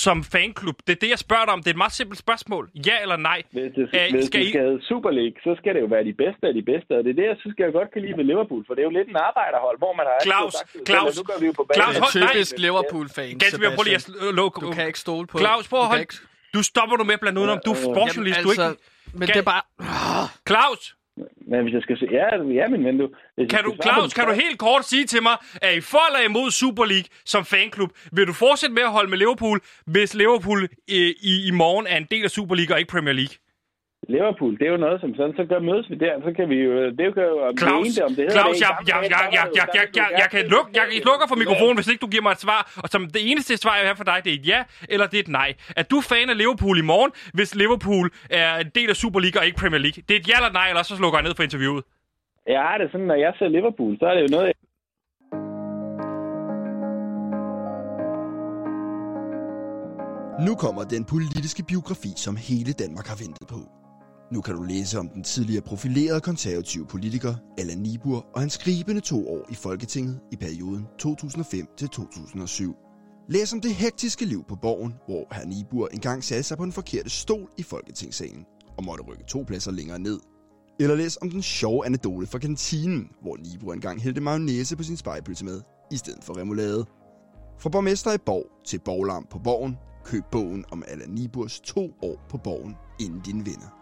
som fanklub? Det er det, jeg spørger dig om. Det er et meget simpelt spørgsmål. Ja eller nej? Hvis det, Øh, hvis skal det I- skal hedde Super League, så skal det jo være de bedste af de bedste. Og det er det, jeg synes, jeg godt kan lide ved Liverpool. For det er jo lidt en arbejderhold, hvor man har... Claus, sagt Claus, selv, at nu går vi jo på banen. Claus, hold- nej. typisk Liverpool-fan, Ganske prøv lige at Sebastian. sl- lukke. Du kan ikke stole på Claus, prøv at holde. ikke- Du stopper du med at blande udenom. Du er sportsjournalist. Du er ikke... Men Kan- det er bare... Claus, Men hvis jeg skal se... Ja, ja min ven, du. Hvis kan du, Claus, kan du helt kort sige til mig, er I for eller imod Super League som fanklub? Vil du fortsætte med at holde med Liverpool, hvis Liverpool øh, i, i morgen er en del af Super League og ikke Premier League? Liverpool, det er jo noget som sådan, så gør mødes vi der, så kan vi jo... Det kan jo Claus, det ene, om det hedder Claus, det jeg, jeg, jeg, jeg, det jeg, jeg, jeg, jeg kan lukke, jeg, jeg lukker for mikrofonen, hvis ikke du giver mig et svar. Og som det eneste svar, jeg har for dig, det er et ja eller det er et nej. Er du fan af Liverpool i morgen, hvis Liverpool er en del af Super League og ikke Premier League? Det er et ja eller nej, eller så slukker jeg ned for interviewet. Jeg har det sådan, når jeg ser Liverpool, så er det jo noget, Nu kommer den politiske biografi, som hele Danmark har ventet på. Nu kan du læse om den tidligere profilerede konservative politiker Allan Nibur og hans skribende to år i Folketinget i perioden 2005 til 2007. Læs om det hektiske liv på borgen, hvor herr Nibur engang satte sig på den forkerte stol i Folketingssalen og måtte rykke to pladser længere ned. Eller læs om den sjove anekdote fra kantinen, hvor Nibur engang hældte mayonnaise på sin spejpølse med, i stedet for remoulade. Fra borgmester i Borg til borglarm på Borgen, køb bogen om Allan Niburs to år på Borgen, inden din vinder.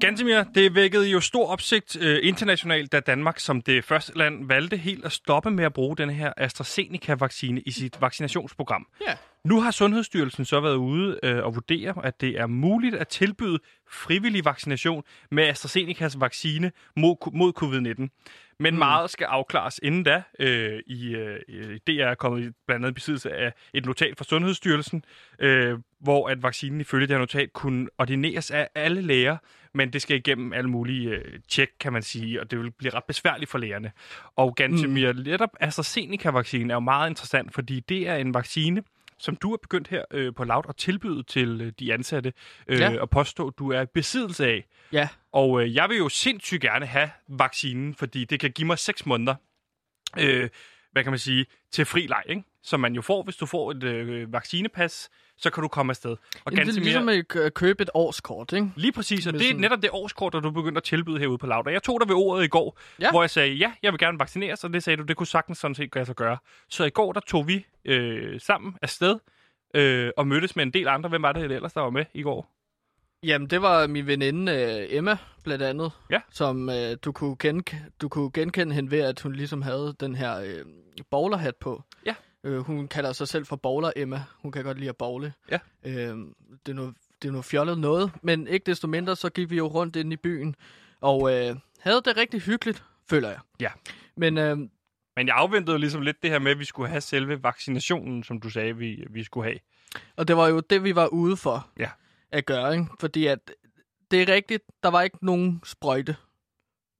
Gantemir, det vækkede jo stor opsigt øh, internationalt, da Danmark som det første land valgte helt at stoppe med at bruge den her AstraZeneca-vaccine i sit vaccinationsprogram. Ja. Nu har Sundhedsstyrelsen så været ude øh, og vurdere, at det er muligt at tilbyde frivillig vaccination med AstraZenecas vaccine mod, mod covid-19. Men mm. meget skal afklares inden da. Øh, i, øh, det er kommet blandt andet i besiddelse af et notat fra Sundhedsstyrelsen, øh, hvor at vaccinen ifølge det her notat kunne ordineres af alle læger, men det skal igennem alle mulige øh, tjek, kan man sige, og det vil blive ret besværligt for lægerne. Og ganske mm. netop AstraZeneca-vaccinen er jo meget interessant, fordi det er en vaccine, som du er begyndt her øh, på Loud at tilbyde til øh, de ansatte øh, Ja. og påstå, at du er i besiddelse af. Ja, Og øh, jeg vil jo sindssygt gerne have vaccinen, fordi det kan give mig 6 måneder, øh, hvad kan man sige, til fri leg, ikke? Som man jo får, hvis du får et øh, vaccinepas, så kan du komme afsted. Og det er ganske ligesom mere, at kø- købe et årskort, ikke? lige præcis, og det er sådan- netop det årskort, der du begyndte at tilbyde herude på Lauter. Jeg tog dig ved ordet i går, Ja. hvor jeg sagde, ja, jeg vil gerne vaccineres, og det sagde du, det kunne sagtens sådan set gøre sig gøre. Så i går, der tog vi øh, sammen afsted øh, og mødtes med en del andre. Hvem var det ellers, der var med i går? Jamen, det var min veninde øh, Emma, blandt andet. Ja. Som øh, du, kunne genk- du kunne genkende hende ved, at hun ligesom havde den her øh, bowlerhat på. Ja. Øh, hun kalder sig selv for bowler Emma. Hun kan godt lide at bowle. Ja. Øh, det er noget, det er noget fjollet noget, men ikke desto mindre, så gik vi jo rundt inde i byen, og øh, havde det rigtig hyggeligt, føler jeg. Ja. Men øh, Men jeg afventede ligesom lidt det her med, at vi skulle have selve vaccinationen, som du sagde, vi, vi skulle have. Og det var jo det, vi var ude for Ja. At gøre, ikke? Fordi at det er rigtigt, der var ikke nogen sprøjte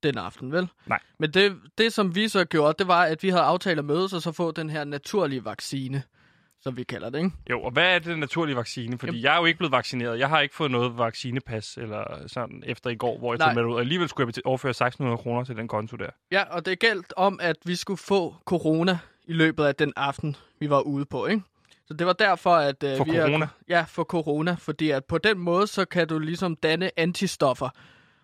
den aften, vel? Nej. Men det, det, som vi så gjorde, det var, at vi havde aftalt at mødes og så få den her naturlige vaccine, som vi kalder det, ikke? Jo, og hvad er det naturlige vaccine? Fordi Jamen- jeg er jo ikke blevet vaccineret. Jeg har ikke fået noget vaccinepas eller sådan efter i går, hvor jeg Nej. tog med ud. Og alligevel skulle jeg overføre 1600 kroner til den konto der. Ja, og det galt om, at vi skulle få corona i løbet af den aften, vi var ude på, ikke? Så det var derfor, at... øh, For vi er- corona? Ja, for corona. Fordi at på den måde, så kan du ligesom danne antistoffer.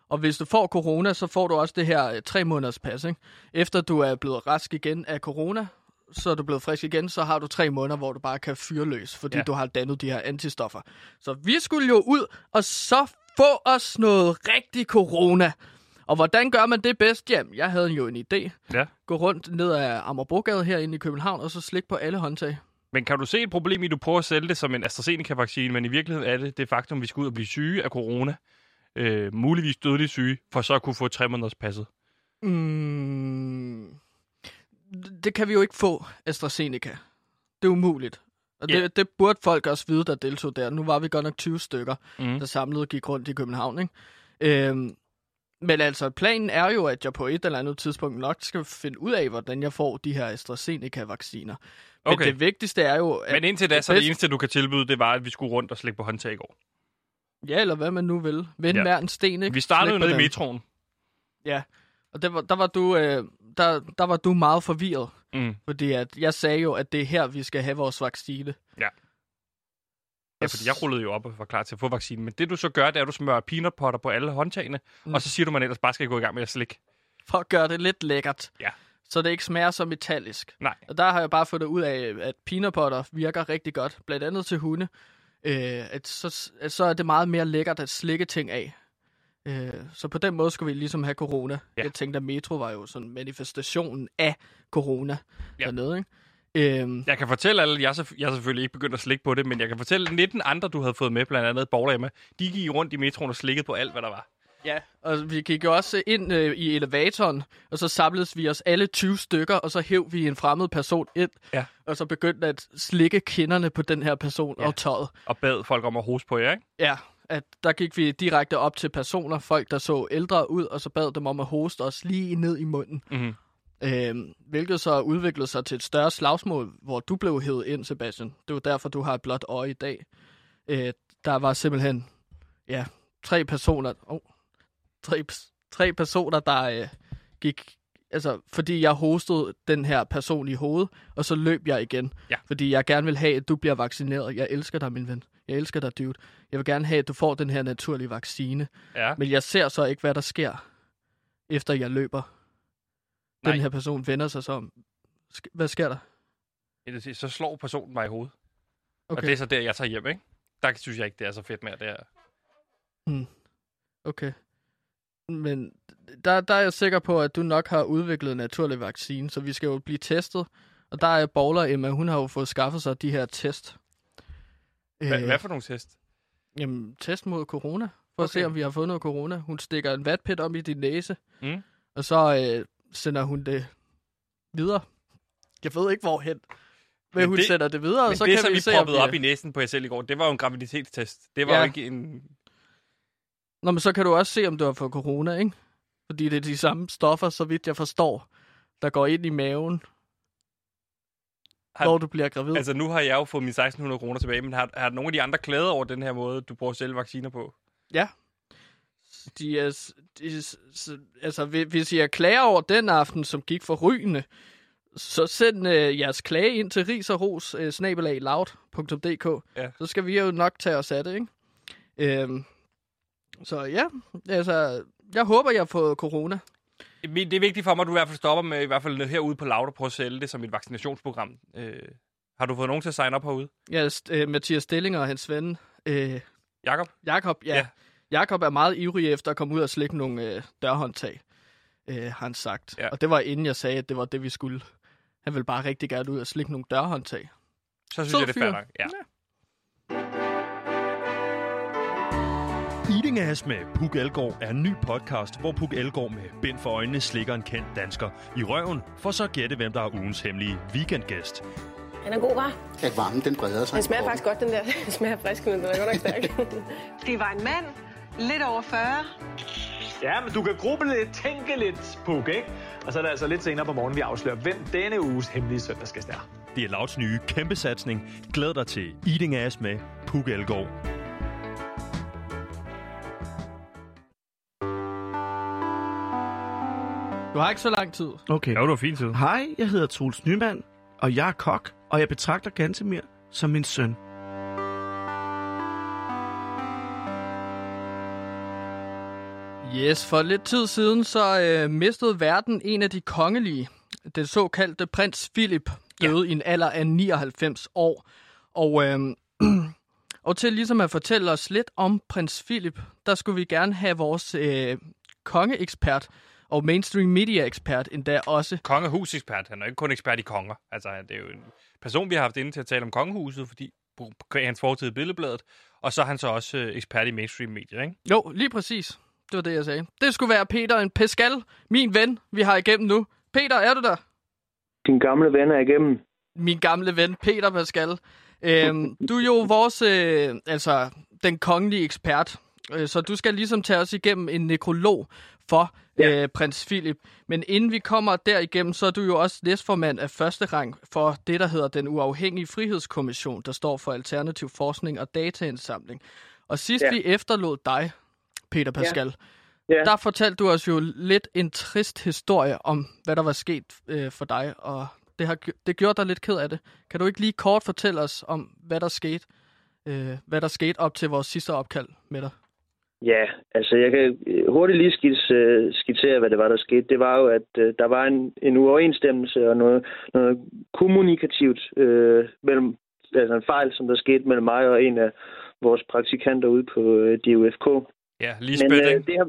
Og hvis du får corona, så får du også det her øh, tre måneders pas, ikke? Efter du er blevet rask igen af corona, så er du blevet frisk igen, så har du tre måneder, hvor du bare kan fyre løs, fordi ja. du har dannet de her antistoffer. Så vi skulle jo ud og så få os noget rigtig corona. Og hvordan gør man det bedst? Jamen, jeg havde jo en idé. Ja. Gå rundt ned ad Amagerbrogade herinde i København, og så slik på alle håndtag. Men kan du se et problem i, at du prøver at sælge det som en AstraZeneca-vaccine, men i virkeligheden er det det faktum, at vi skal ud og blive syge af corona, øh, muligvis dødeligt syge, for så at kunne få tre måneders passet? Mm, det kan vi jo ikke få, AstraZeneca. Det er umuligt. Og Ja. det, det burde folk også vide, der deltog der. Nu var vi godt nok 20 stykker, Mm. der samlet og gik rundt i København. Ikke? Øhm, men altså, planen er jo, at jeg på et eller andet tidspunkt nok skal finde ud af, hvordan jeg får de her AstraZeneca-vacciner. Men Okay. det vigtigste er jo... At Men indtil da, så det bedste- eneste, du kan tilbyde, det var, at vi skulle rundt og slikke på håndtag i går. Ja, eller hvad man nu vil. Vend Ja. hver en sten, ikke? Vi startede jo nede i metroen. Ja, og der var, der, var du, øh, der, der var du meget forvirret. Mm. Fordi at jeg sagde jo, at det er her, vi skal have vores vaccine. Ja. Ja, fordi jeg rullede jo op og var klar til at få vaccinen. Men det du så gør, det er, at du smører peanut butter på alle håndtagene, mm. Og så siger du, at man ellers bare skal gå i gang med at slikke. For at gøre det lidt lækkert. Ja. Så det ikke smager så metallisk. Nej. Og der har jeg bare fundet ud af, at peanut butter virker rigtig godt. Blandt andet til hunde. Øh, at så, at så er det meget mere lækkert at slikke ting af. Øh, så på den måde skulle vi ligesom have corona. Ja. Jeg tænkte, at metro var jo sådan manifestationen af corona ja. dernede. Ikke? Øhm, Jeg kan fortælle alle, jeg er, selvf- jeg er selvfølgelig ikke begyndt at slikke på det, men jeg kan fortælle 19 andre, du havde fået med, blandt andet Borglemma, de gik rundt i metroen og slikkede på alt, hvad der var. Ja, og vi gik jo også ind øh, i elevatoren, og så samledes vi os alle 20 stykker, og så hæv vi en fremmed person ind, Ja. og så begyndte at slikke kinderne på den her person Ja. og tøjet. Og bad folk om at hoste på jer, ikke? Ja, at der gik vi direkte op til personer, folk der så ældre ud, og så bad dem om at hoste os lige ned i munden. Mm-hmm. Øhm, hvilket så udviklede sig til et større slagsmål, hvor du blev hævet ind, Sebastian. Det var derfor, du har et blåt øje i dag. Øh, der var simpelthen, ja, tre personer, oh, tre, tre personer, der øh, gik, altså, fordi jeg hostede den her person i hovedet, og så løb jeg igen. Ja. Fordi jeg gerne vil have, at du bliver vaccineret. Jeg elsker dig, min ven. Jeg elsker dig, dude. Jeg vil gerne have, at du får den her naturlige vaccine. Ja. Men jeg ser så ikke, hvad der sker, efter jeg løber. Nej. Den her person vender sig så om. Sk- Hvad sker der? Det vil sige, Så slår personen mig i hovedet. Okay. Og det er så der, jeg tager hjem, ikke? Der synes jeg ikke, det er så fedt mere, det her. okay. men der, der er jeg sikker på, at du nok har udviklet en naturlig vaccine, så vi skal jo blive testet. Og der er Bowler Emma, hun har jo fået skaffet sig de her test. Hva, Øh, hvad for nogle test? Jamen, test mod corona. For at Okay. se, om vi har fået noget corona. Hun stikker en vatpit op i din næse, Mm. og så øh, sender hun det videre. Jeg ved ikke, hvorhen. Men, Men hun det- sender det videre, og så det, kan som vi vi se, om proppede vi... op i næsen på jer selv i går, det var jo en graviditetstest. Det var Ja. jo ikke en... Nå, men så kan du også se, om du har fået corona, ikke? Fordi det er de samme stoffer, så vidt jeg forstår, der går ind i maven, Har- når du bliver gravid. Altså, nu har jeg jo fået mine 1600 kroner tilbage, men har, har nogle af de andre klaget over den her måde, du bruger selv vacciner på? Ja. De er, de, altså, hvi- hvis I er klager over den aften, som gik for rygende, så send øh, jeres klage ind til riseros, øh, snabelagloud.dk. Ja. Så skal vi jo nok tage os af det, ikke? Øhm, så ja, altså, jeg håber, jeg har fået corona. Det er vigtigt for mig, at du i hvert fald stopper med, i hvert fald herude på Lauter, prøve at sælge det som et vaccinationsprogram. Øh, har du fået nogen til at sign op herude? Ja, øh, Mathias Stillinger og hans ven, øh, Jakob? Jakob, ja. Ja. Ja. Jakob er meget ivrig efter at komme ud og slikke nogle øh, dørhåndtag, øh, har han sagt. Ja. Ja. Og det var inden jeg sagde, at det var det, vi skulle. Han vil bare rigtig gerne ud og slikke nogle dørhåndtag. Så synes Sød jeg, det er fair nok. Ja. Eating Ass med Puk Elgård er en ny podcast, hvor Puk Elgård med bind for øjnene slikker en kendt dansker i røven, for så gætte, hvem der er ugens hemmelige weekendgæst. Den er god, var. at varmen den breder sig. Den smager faktisk godt, den der. [LAUGHS] Den smager frisk, men den er godt nok stærk. Det var en mand, lidt over 40. Ja, men du kan gruble lidt, tænke lidt, Puk, ikke? Og så er det altså lidt senere på morgenen, vi afslører, hvem denne uges hemmelige søndagsgæst er. Det er Louds nye kæmpe satsning. Glæd dig til Eating Ass med Puk Elgård. Du har ikke så lang tid. Okay. Ja, du har fint tid. Hej, jeg hedder Troels Nyman, og jeg er kok, og jeg betragter Gantemir som min søn. Yes, for lidt tid siden så øh, mistede verden en af de kongelige. Den såkaldte prins Philip døde ja. i en alder af 99 år. Og, øh, [CLEARS THROAT] og til ligesom at fortælle os lidt om prins Philip, der skulle vi gerne have vores øh, kongeekspert og mainstream media ekspert endda også. Kongehusekspert. Han er ikke kun ekspert i konger. Altså, det er jo en person, vi har haft inde til at tale om kongehuset, fordi på hans fortid i Billedbladet. Og så er han så også øh, ekspert i mainstream medier, ikke? Jo, lige præcis. Det var det, jeg sagde. Det skulle være Peter en Pescal, min ven, vi har igennem nu. Peter, er du der? Din gamle ven er igennem. min gamle ven Peter Pascal. Øhm, du er jo vores, øh, altså den kongelige ekspert, øh, så du skal ligesom tage os igennem en nekrolog for Ja. øh, prins Philip. Men inden vi kommer derigennem, så er du jo også næstformand af første rang for det, der hedder den uafhængige frihedskommission, der står for alternativ forskning og dataindsamling. Og sidst Ja. vi efterlod dig, Peter Pascal, Ja. der fortalte du os jo lidt en trist historie om, hvad der var sket øh, for dig, og det har det gjort dig lidt ked af det. Kan du ikke lige kort fortælle os om, hvad der skete, øh, hvad der skete op til vores sidste opkald med dig? Ja, altså jeg kan øh, hurtigt lige skitse, øh, skitsere, hvad det var, der skete. Det var jo, at øh, der var en, en uoverensstemmelse og noget, noget kommunikativt øh, mellem, altså en fejl, som der skete mellem mig og en af vores praktikanter ude på øh, DUFK. Ja, Lisbeth, Men, øh, det har...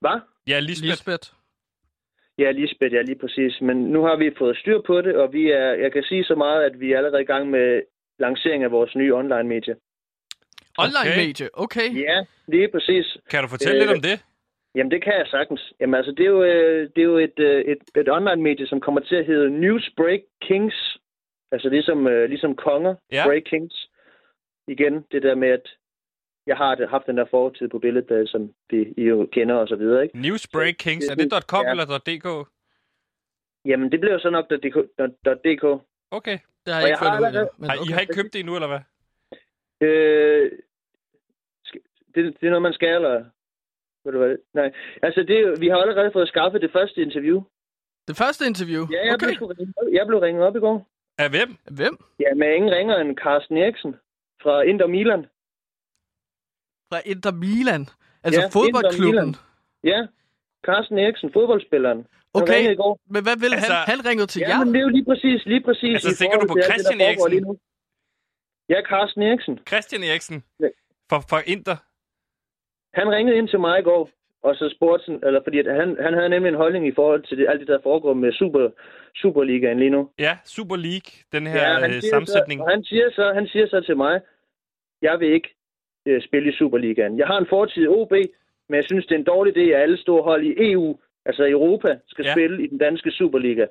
Hvad? Ja, Lisbeth. Lisbeth. Ja, Lisbeth, ja, lige præcis. Men nu har vi fået styr på det, og vi er, jeg kan sige så meget, at vi er allerede i gang med lancering af vores nye online-medie. Online-medie, okay. Ja, lige præcis. Kan du fortælle Øh, lidt om det? Jamen, det kan jeg sagtens. Jamen, altså, det er jo, øh, det er jo et, øh, et, et online-medie, som kommer til at hedde Newsbreak Kings. Altså ligesom, øh, ligesom konger, Ja. Break Kings. Igen, det der med, at jeg har det- haft den der fortid på billedet, som vi I jo kender og så videre, ikke? Newsbreak Kings. Er det .com Ja. eller .dk? Jamen, det bliver så nok .dk. .dk. Okay. Det har Og jeg ikke har ud af allerede- det. Men Har, I okay. har ikke købt det endnu, eller hvad? Øh, det, det er noget, man skal, eller? Ved du hvad? Nej. Altså, det, vi har allerede fået skaffet det første interview. Det første interview? Ja, jeg, okay. blev, sgu ringet op- jeg blev ringet op i går. Af hvem? Hvem? Ja, med ingen ringer end Carsten Eriksen fra Inter Milan. Fra Inter Milan? Altså Ja, fodboldklubben? Ja, Carsten Eriksen, fodboldspilleren. Han Okay, i går. men hvad vil Altså- han? Han ringede til Ja, jer? men det er jo lige præcis, lige præcis. Altså, i tænker du forhold på det, Christian foregår Eriksen? lige nu. Ja, Carsten Eriksen. Christian Eriksen. Ja. For, for Inter. Han ringede ind til mig i går. og så spurgte sådan, eller fordi at han, han havde nemlig en holdning i forhold til det, alt det, der foregår med Super, Superligaen lige nu. Ja, Super League, den her han ja, siger sammensætning. Så, og han siger, så, han siger så til mig, jeg vil ikke øh, spille i Superligaen. Jeg har en fortid i OB, men jeg synes, det er en dårlig idé, at alle store hold i EU, altså i Europa, skal Ja. spille i den danske Superliga.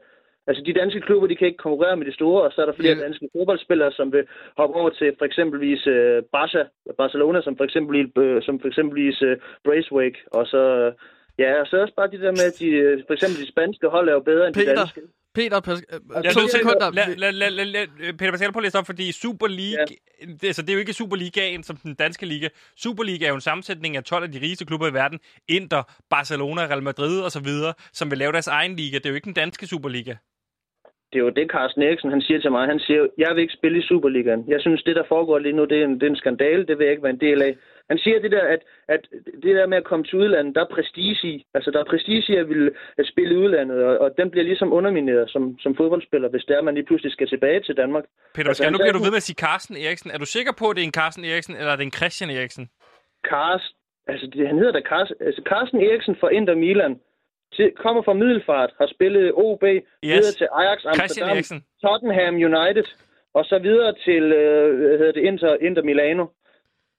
Altså, de danske klubber, de kan ikke konkurrere med de store, og så er der flere Ja. danske fodboldspillere, som vil hoppe over til for eksempelvis øh, Barca, Barcelona, som for eksempel, øh, som for eksempelvis øh, Braithwaite, og så, øh, ja, og så også bare de der med, at de, øh, for eksempel de spanske hold er jo bedre end de Peter, danske. Peter, pas, øh, to sekunder. Lad, lad, lad, lad, lad, Peter Pascal på at læse op, fordi Super League, ja. det, altså, det er jo ikke Superligaen som den danske liga. Superliga er jo en sammensætning af 12 af de rigeste klubber i verden. Inter, Barcelona, Real Madrid og så videre, som vil lave deres egen liga. Det er jo ikke den danske Superliga. det er jo det, Carsten Eriksen han siger til mig. Han siger, jeg vil ikke spille i Superligaen. Jeg synes, det, der foregår lige nu, det er en, det er en skandale. Det vil jeg ikke være en del af. Han siger det der, at, at det der med at komme til udlandet, der er prestige i. Altså, der er prestige i at ville at spille i udlandet, og, og den bliver ligesom undermineret som, som fodboldspiller, hvis er, at man lige pludselig skal tilbage til Danmark. Peter Altså, han nu bliver du ved med at sige Carsten Eriksen. Er du sikker på, at det er en Carsten Eriksen, eller er det en Christian Eriksen? Carsten, altså det, han hedder da Carsten, altså Carsten Eriksen fra Inter Milan, til, kommer fra Middelfart, har spillet OB, yes. videre til Ajax Amsterdam. Tottenham United, og så videre til øh, hvad hedder det, Inter, Inter Milano.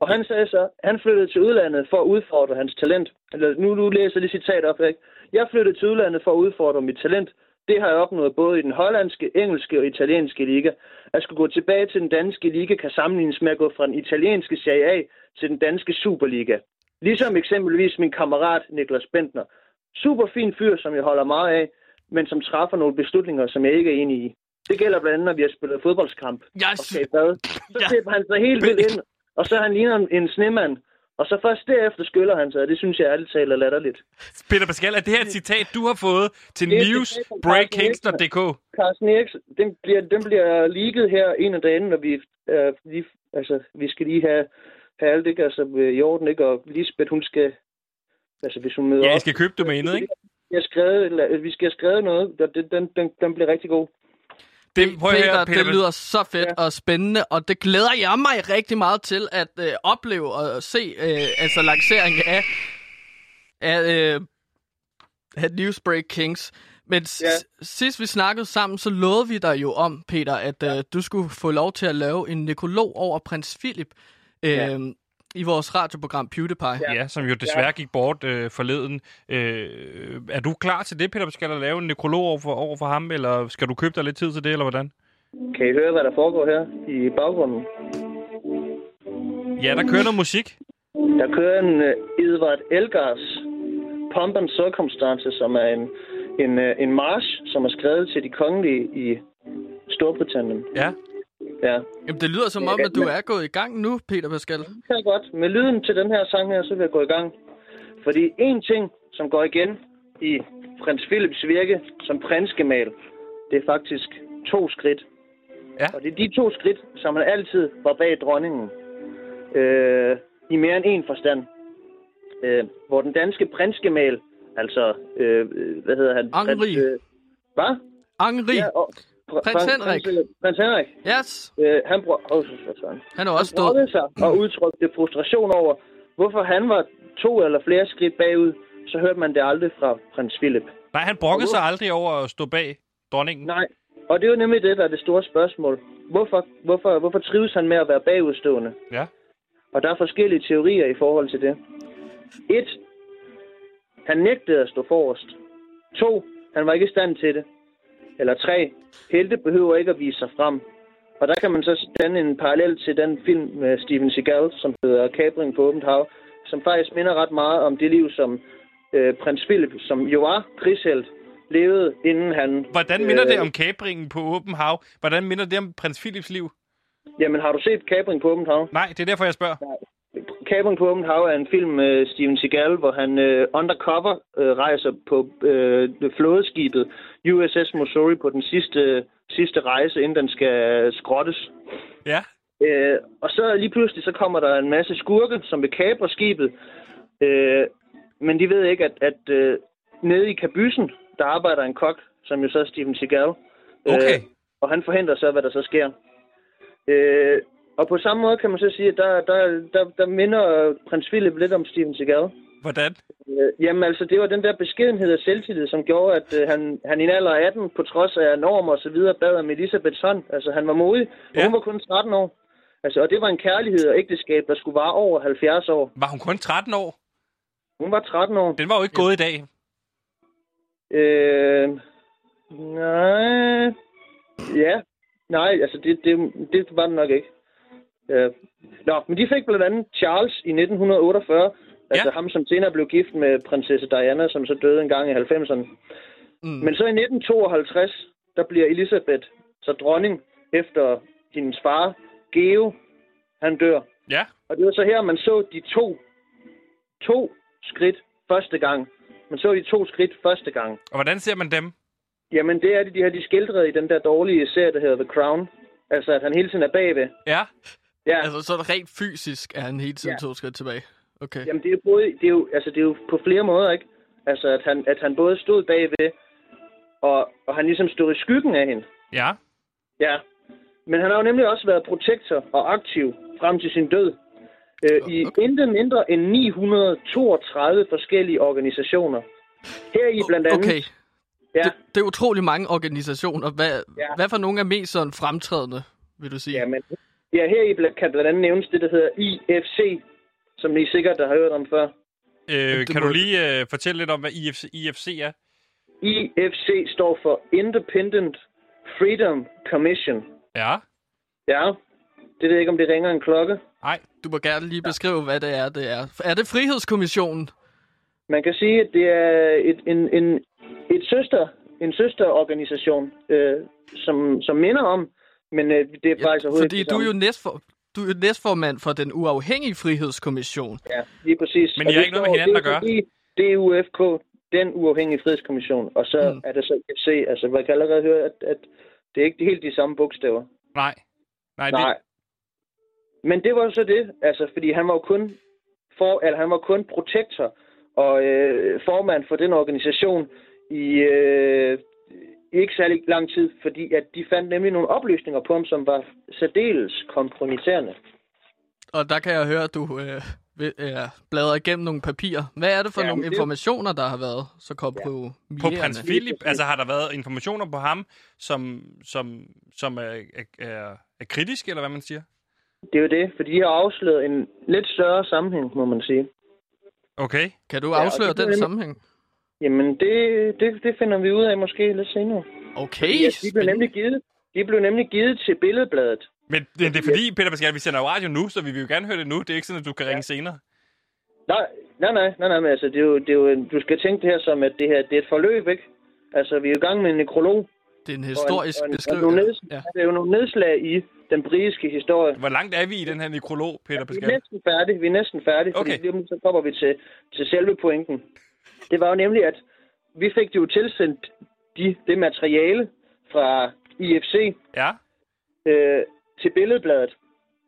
Og han sagde så, han flyttede til udlandet for at udfordre hans talent. Eller, nu, nu læser jeg lige citat op, ikke? Jeg flyttede til udlandet for at udfordre mit talent. Det har jeg opnået både i den hollandske, engelske og italienske liga. At skulle gå tilbage til den danske liga kan sammenlignes med at gå fra den italienske Serie A til den danske Superliga. Ligesom eksempelvis min kammerat Niklas Bentner. Super fin fyr, som jeg holder meget af, men som træffer nogle beslutninger, som jeg ikke er enig i. Det gælder blandt andet, når vi har spillet fodboldskamp Jeg og skal i bad. Så slipper han sig helt vildt ind, og så han ligner en, en snemand. Og så først derefter skyller han sig, og det synes jeg ærligt talt er latterligt. Peter Pascal, er det her et citat, du har fået til Det er et news citat fra breakingster.dk? Carsten Eriksen, den bliver, den bliver leaget her en af dagene, når vi, øh, lige, altså, vi skal lige have, have alt ikke, altså, øh, i orden, ikke? Og Lisbeth, hun skal, altså hvis hun møder Ja, op, skal købe domænet, ikke? jeg skrevet, vi skal have skrevet noget, og det, den, den, den bliver rigtig god. Det, prøv Peter, høre, Peter, det lyder så fedt ja. og spændende, og det glæder jeg mig rigtig meget til at øh, opleve og se øh, altså lanceringen af, af, øh, af Newsbreak Kings. Men ja. sidst vi snakkede sammen, så lovede vi dig jo om, Peter, at øh, du skulle få lov til at lave en nekrolog over prins Philip øh, Ja. I vores radioprogram PewDiePie. Ja, som jo desværre gik bort øh, forleden. Øh, er du klar til det, Peter? Skal der lave en nekrolog over for, over for ham, eller skal du købe dig lidt tid til det, eller hvordan? Kan I høre, hvad der foregår her i baggrunden? Ja, der kører noget musik. Der kører en uh, Edvard Elgars Pomp and Circumstances, som er en, en, uh, en march, som er skrevet til de kongelige i Storbritannien. Ja. Ja. Jamen, det lyder som om, at du er gået i gang nu, Peter Pascal. Det kan jeg godt. Med lyden til den her sang her, så vil jeg gå i gang. Fordi en ting, som går igen i prins Philips virke som prinsgemal, det er faktisk to skridt. Ja. Og det er de to skridt, som han altid var bag dronningen. Øh, I mere end en forstand. Øh, hvor den danske prinsgemal, altså, øh, øh, hvad hedder han? Prins, øh, hvad? Henri. Ja, og, Prins Henrik. Prins, prins Henrik. Yes. Øh, han brug, oh. Han er også han brokkede sig og [CLEARS THROAT] udtrykte frustration over, hvorfor han var to eller flere skridt bagud, så hørte man det aldrig fra prins Philip. Nej, han brokkede sig aldrig over at stå bag dronningen. Nej, og det er jo nemlig det, der er det store spørgsmål. Hvorfor, hvorfor, hvorfor trives han med at være bagudstående? Ja. Og der er forskellige teorier i forhold til det. Et, han nægtede at stå forrest. To, han var ikke i stand til det. Eller tre, helte behøver ikke at vise sig frem. Og der kan man så danne en parallel til den film med Steven Seagal, som hedder Kabring på åbent hav, som faktisk minder ret meget om det liv, som øh, prins Philip, som jo var krigshelt, levede, inden han... Hvordan minder øh, det om kabringen på åben hav? Hvordan minder det om prins Philips liv? Jamen, har du set Kabring på åbent hav? Nej, det er derfor, jeg spørger. Kabring åbent hav er en film med Steven Seagal, hvor han øh, undercover øh, rejser på øh, flådeskibet USS Missouri på den sidste, sidste rejse, inden den skal skrottes. Ja. Øh, og så lige pludselig så kommer der en masse skurke, som vil kapre skibet. Øh, men de ved ikke, at, at øh, nede i kabysen, der arbejder en kok, som jo så er Steven Seagal. Okay. Øh, og han forhindrer så, hvad der så sker. Øh, og på samme måde kan man så sige, at der, der, der, der minder prins Philip lidt om Steven Seagal. Hvordan? Øh, jamen altså, det var den der beskedenhed og selvtillid, som gjorde, at øh, han, han i en alder af 18, på trods af normer og så videre, bad om Elisabeths hånd. Altså, han var modig, og Ja. hun var kun 13 år. Altså, og det var en kærlighed og ægteskab, der skulle vare over 70 år. Var hun kun 13 år? Hun var 13 år. Den var jo ikke gået i dag. Øh, nej. Ja. Nej, altså det, det, det var det nok ikke. Ja. Nå, men de fik blandt andet Charles i 1948. Altså ham, som senere blev gift med prinsesse Diana, som så døde en gang i 90'erne. Mm. Men så i 1952, der bliver Elisabeth så dronning efter hendes far, Geo, han dør. Ja. Og det var så her, man så de to, to skridt første gang. Man så de to skridt første gang. Og hvordan ser man dem? Jamen, det er det, de har de skildret i den der dårlige serie, der hedder The Crown. Altså, at han hele tiden er bagved. Ja. Ja. Altså, så er det rent fysisk, er han hele tiden Ja. to skridt tilbage. Okay. Jamen, det er jo, både, det er jo, altså, det er jo på flere måder, ikke? Altså, at han, at han både stod bagved, og, og han ligesom stod i skyggen af hende. Ja. Ja. Men han har jo nemlig også været protektor og aktiv frem til sin død. Øh, I intet mindre end 932 forskellige organisationer. Her i blandt andet... Okay. Ja. Det, det er utrolig mange organisationer. Hvad, ja. hvad for nogle er mest sådan fremtrædende, vil du sige? Jamen, ja, her i kan blandt andet nævnes det, der hedder IFC, som I sikkert har hørt om før. Øh, kan du lige øh, fortælle lidt om, hvad IFC, IFC er? IFC står for Independent Freedom Commission. Ja. Ja, det ved jeg ikke, om det ringer en klokke. Nej. Du må gerne lige beskrive, hvad det er, det er. Er det Frihedskommissionen? Man kan sige, at det er et, en, en, et søster, en søsterorganisation, øh, som, som minder om, men øh, det er faktisk overhovedet Fordi ikke det du er jo næstfor, du er næstformand for den uafhængige frihedskommission. Ja, lige præcis. Men I har det ikke noget med hinanden det at gøre? Det er UFK, den uafhængige frihedskommission. Og så mm. er der så IFC, altså man kan allerede høre, at, at det er ikke helt de samme bogstaver. Nej. Nej, Nej. Det, Men det var jo så det, altså, fordi han var jo kun, for, eller han var kun protektor og øh, formand for den organisation i øh, ikke særlig lang tid, fordi at de fandt nemlig nogle oplysninger på ham, som var særdeles kompromitterende. Og der kan jeg høre, at du øh, vil, øh, bladrer igennem nogle papirer. Hvad er det for Ja, ja, nogle det- informationer, der har været så kompromitterende? på prins Philip, altså har der været informationer på ham, som, som, som er, er, er, kritisk, eller hvad man siger? Det er jo det, fordi de har afsløret en lidt større sammenhæng, må man sige. Okay. Kan du Ja, afsløre blev den nemlig- sammenhæng? Jamen, det, det, det finder vi ud af måske lidt senere. Okay, Fordi, at de blev nemlig givet, de blev nemlig givet til Billedbladet. Men det, det er fordi, Peter Pascal, vi sender jo radio nu, så vi vil jo gerne høre det nu. Det er ikke sådan, at du kan ringe senere. Nej, nej, nej, nej, nej men altså, det er jo, det er jo, du skal tænke det her som, at det her, det er et forløb, ikke? Altså, vi er jo i gang med en nekrolog. Det er en historisk beskrivelse. Ja. Det er jo nogle nedslag i den britiske historie. Hvor langt er vi i den her nekrolog, Peter Vi er næsten færdige, vi er næsten færdige, Okay. fordi lige så kommer vi til, til selve pointen. Det var jo nemlig, at vi fik jo tilsendt de, det materiale fra IFC Ja. øh, til Billedbladet.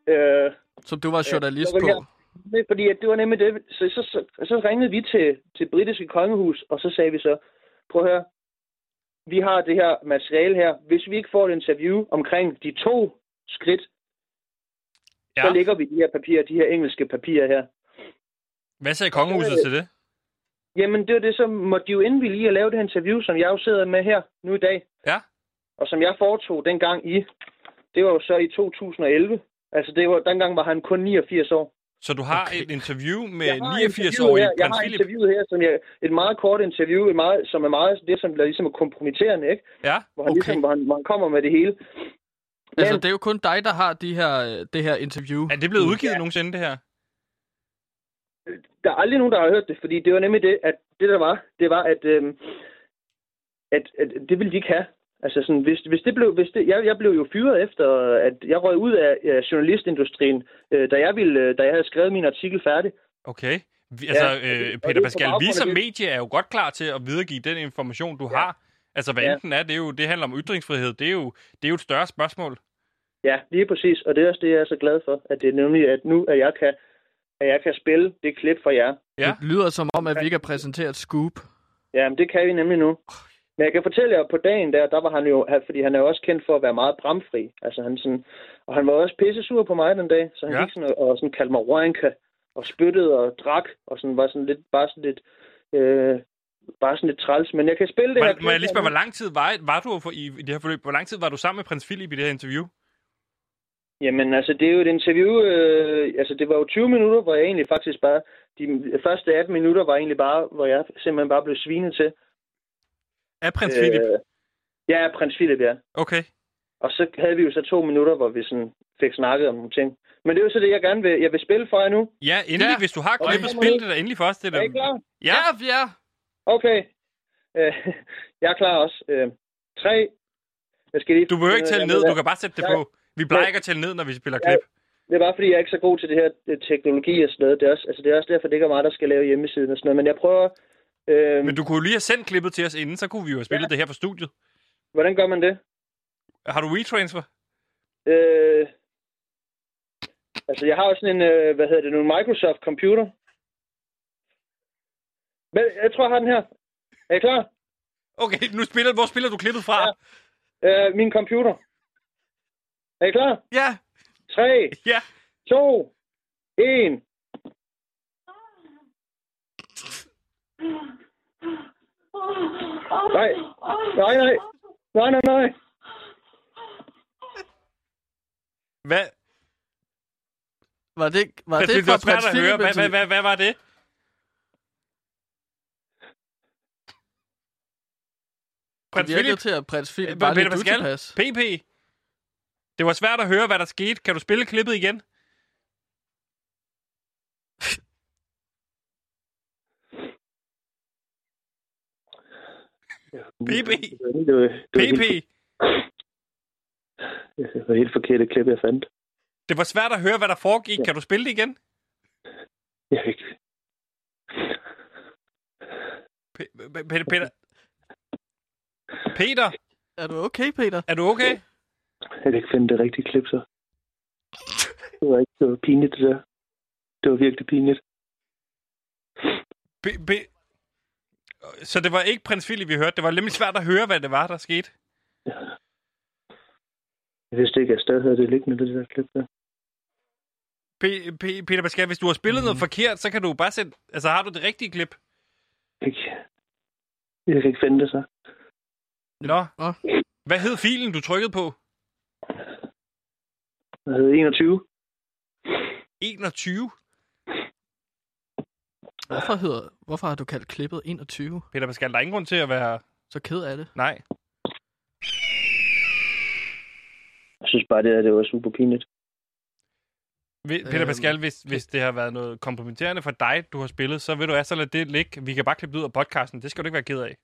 Øh, Som du var journalist så vil på. Nej, fordi at det var nemlig det. Så, så, så, så ringede vi til, til britiske kongehus, og så sagde vi så, prøv at høre, vi har det her materiale her. Hvis vi ikke får et interview omkring de to skridt, ja. så ligger vi de her papirer, de her engelske papirer her. Hvad sagde kongehuset til det? Jamen, det var det, så måtte de jo indvillige i at lave det her interview, som jeg jo sidder med her nu i dag. Ja. Og som jeg foretog dengang i, det var jo så i 2011. Altså, det var, dengang var han kun 89 år. Så du har okay. et interview med Jeg har 89-årige interviewet her, jeg prins har Philip? interviewet her, som jeg, et meget kort interview, et meget, som er meget det, som ligesom er kompromitterende, ikke? Ja. Hvor han, okay. ligesom, hvor han, hvor han kommer med det hele. Altså, det er jo kun dig, der har de her, øh, det her interview. Er det blevet udgivet ja. nogensinde, det her? Der er aldrig nogen, der har hørt det, fordi det var nemlig det, at det der var, det var, at, øhm, at, at det ville de ikke have. Altså sådan, hvis, hvis det blev, hvis det, jeg, jeg blev jo fyret efter, at jeg røg ud af, af journalistindustrien, øh, da, jeg ville, øh, da jeg havde skrevet min artikel færdig. Okay. Altså, Ja, øh, Peter er Pascal, vi som medie er jo godt klar til at videregive den information, du ja. har. Altså, hvad ja. enten er, det, er jo, det handler om ytringsfrihed. Det er, jo, det er jo et større spørgsmål. Ja, lige præcis. Og det er også det, jeg er så glad for, at det er nemlig, at nu, at jeg kan, at jeg kan spille det klip for jer. Ja. Det lyder som om, at vi kan præsentere et scoop. Ja, men det kan vi nemlig nu. Men jeg kan fortælle jer, at på dagen der, der var han jo, fordi han er jo også kendt for at være meget bramfri. Altså han sådan, og han var også pisse sur på mig den dag, så han Ja. gik sådan og, og sådan kaldte mig Roanka og spyttede og drak, og sådan var sådan lidt, bare sådan lidt, øh, bare sådan lidt træls. Men jeg kan spille det her. Må, må jeg lige spørge, hvor lang tid var, var du for, i, i det her forløb? Hvor lang tid var du sammen med prins Philip i det her interview? Jamen, altså, det er jo et interview, øh, altså, det var jo 20 minutter, hvor jeg egentlig faktisk bare, de første 18 minutter var egentlig bare, hvor jeg simpelthen bare blev svinet til. Af prins øh, Philip? Ja, prins Philip, ja. Okay. Og så havde vi jo så to minutter, hvor vi sådan fik snakket om nogle ting. Men det er jo så det, jeg gerne vil, jeg vil spille for jer nu. Ja, endelig. Ja. Hvis du har klippet, spil det da endelig for os. Det. Er I klar? Ja. ja. Okay. Øh, [LAUGHS] jeg er klar også. Øh, tre. Jeg skal lige... Du behøver ikke tælle ned, du kan bare sætte det Nej. på. Vi plejer Ja. ikke at tælle ned, når vi spiller Ja, klip. Det er bare fordi, jeg er ikke så god til det her øh, teknologi og sådan noget. Det er også, altså, det er også derfor, det ikke er mig, der skal lave hjemmesiden og sådan noget. Men jeg prøver... Øh, Men du kunne jo lige have sendt klippet til os inden, så kunne vi jo have spillet ja. det her på studiet. Hvordan gør man det? Har du retransfer? Øh, altså, jeg har jo sådan en, øh, hvad hedder det nu, Microsoft computer. Men jeg tror, jeg har den her. Er I klar? Okay, nu spiller, hvor spiller du klippet fra? Ja. Øh, min computer. Er I klar? Ja. 3, ja. 2, 1. Nej, nej, nej. Nej, nej, nej. Hvad? Var det, var det, det, det fra var svært prins at Philip? høre. Hvad, hvad, hvad, hvad var det? Det virkede til, at prins Philip Peter lidt. PP. Det var svært at høre, hvad der skete. Kan du spille klippet igen? PP. PP. Helt, det var helt forkert klip, jeg fandt. Det var svært at høre, hvad der foregik. Kan du spille det igen? Jeg P- Peter, Peter. Peter, Er du okay, Peter? er du okay? Jeg kan ikke finde det rigtige klip, så. Det var ikke det var pinligt, det der. Det var virkelig pinligt. P- P- så det var ikke prins Philip, vi hørte. Det var nemlig svært at høre, hvad det var, der skete. Jeg vidste ikke, at jeg stadig havde det liggende, det der klip der. P- P- Peter Pascal, hvis du har spillet noget forkert, så kan du bare sætte... Altså, har du det rigtige klip? Ikke. Jeg kan ikke finde det, så. Nå. Hvad hed filen, du trykkede på? Jeg havde 21. 21? Hvorfor, hedder, hvorfor har du kaldt klippet 21? Peter Pascal, der er ingen grund til at være... Så ked af det. Nej. Jeg synes bare, det, der, det var super pinligt. Peter Øhm, Pascal, hvis, hvis det har været noget kompromitterende for dig, du har spillet, så vil du altså lade det ligge. Vi kan bare klippe det ud af podcasten. Det skal du ikke være ked af.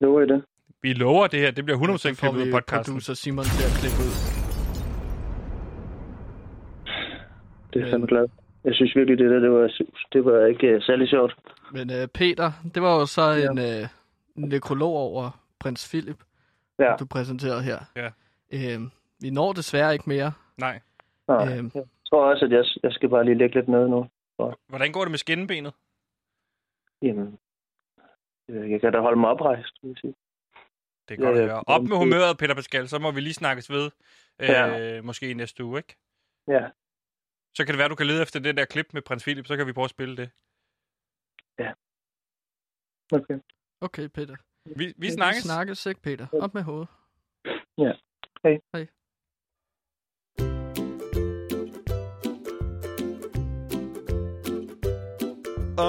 Lover I det? Vi lover det her. Det bliver 100% Så får klippet ud af podcasten. producer Simon til at klippe ud. Det er jeg fandme glad. Jeg synes virkelig, det der, det var, det var ikke uh, særlig sjovt. Men øh, Peter, det var jo så en øh, nekrolog over prins Philip, Ja. du præsenterede her. Ja. Øh, vi når desværre ikke mere. Nej. Nej. Øhm. Jeg tror også, at jeg, jeg skal bare lige lægge lidt ned nu. Så, Hvordan går det med skinnebenet? jamen, øh, jeg kan da holde mig oprejst, vil jeg sige. Det er godt Ja, at ja. høre. Op med humøret, Peter Pascal. Så må vi lige snakkes ved. Øh, Ja. Måske i næste uge, ikke? Ja. Så kan det være, du kan lede efter det der klip med prins Philip. Så kan vi prøve at spille det. Okay. Okay, Peter. Vi, vi Ja, snakkes. Vi snakkes ikke, Peter. Op med hovedet. Ja. Hej. Hej.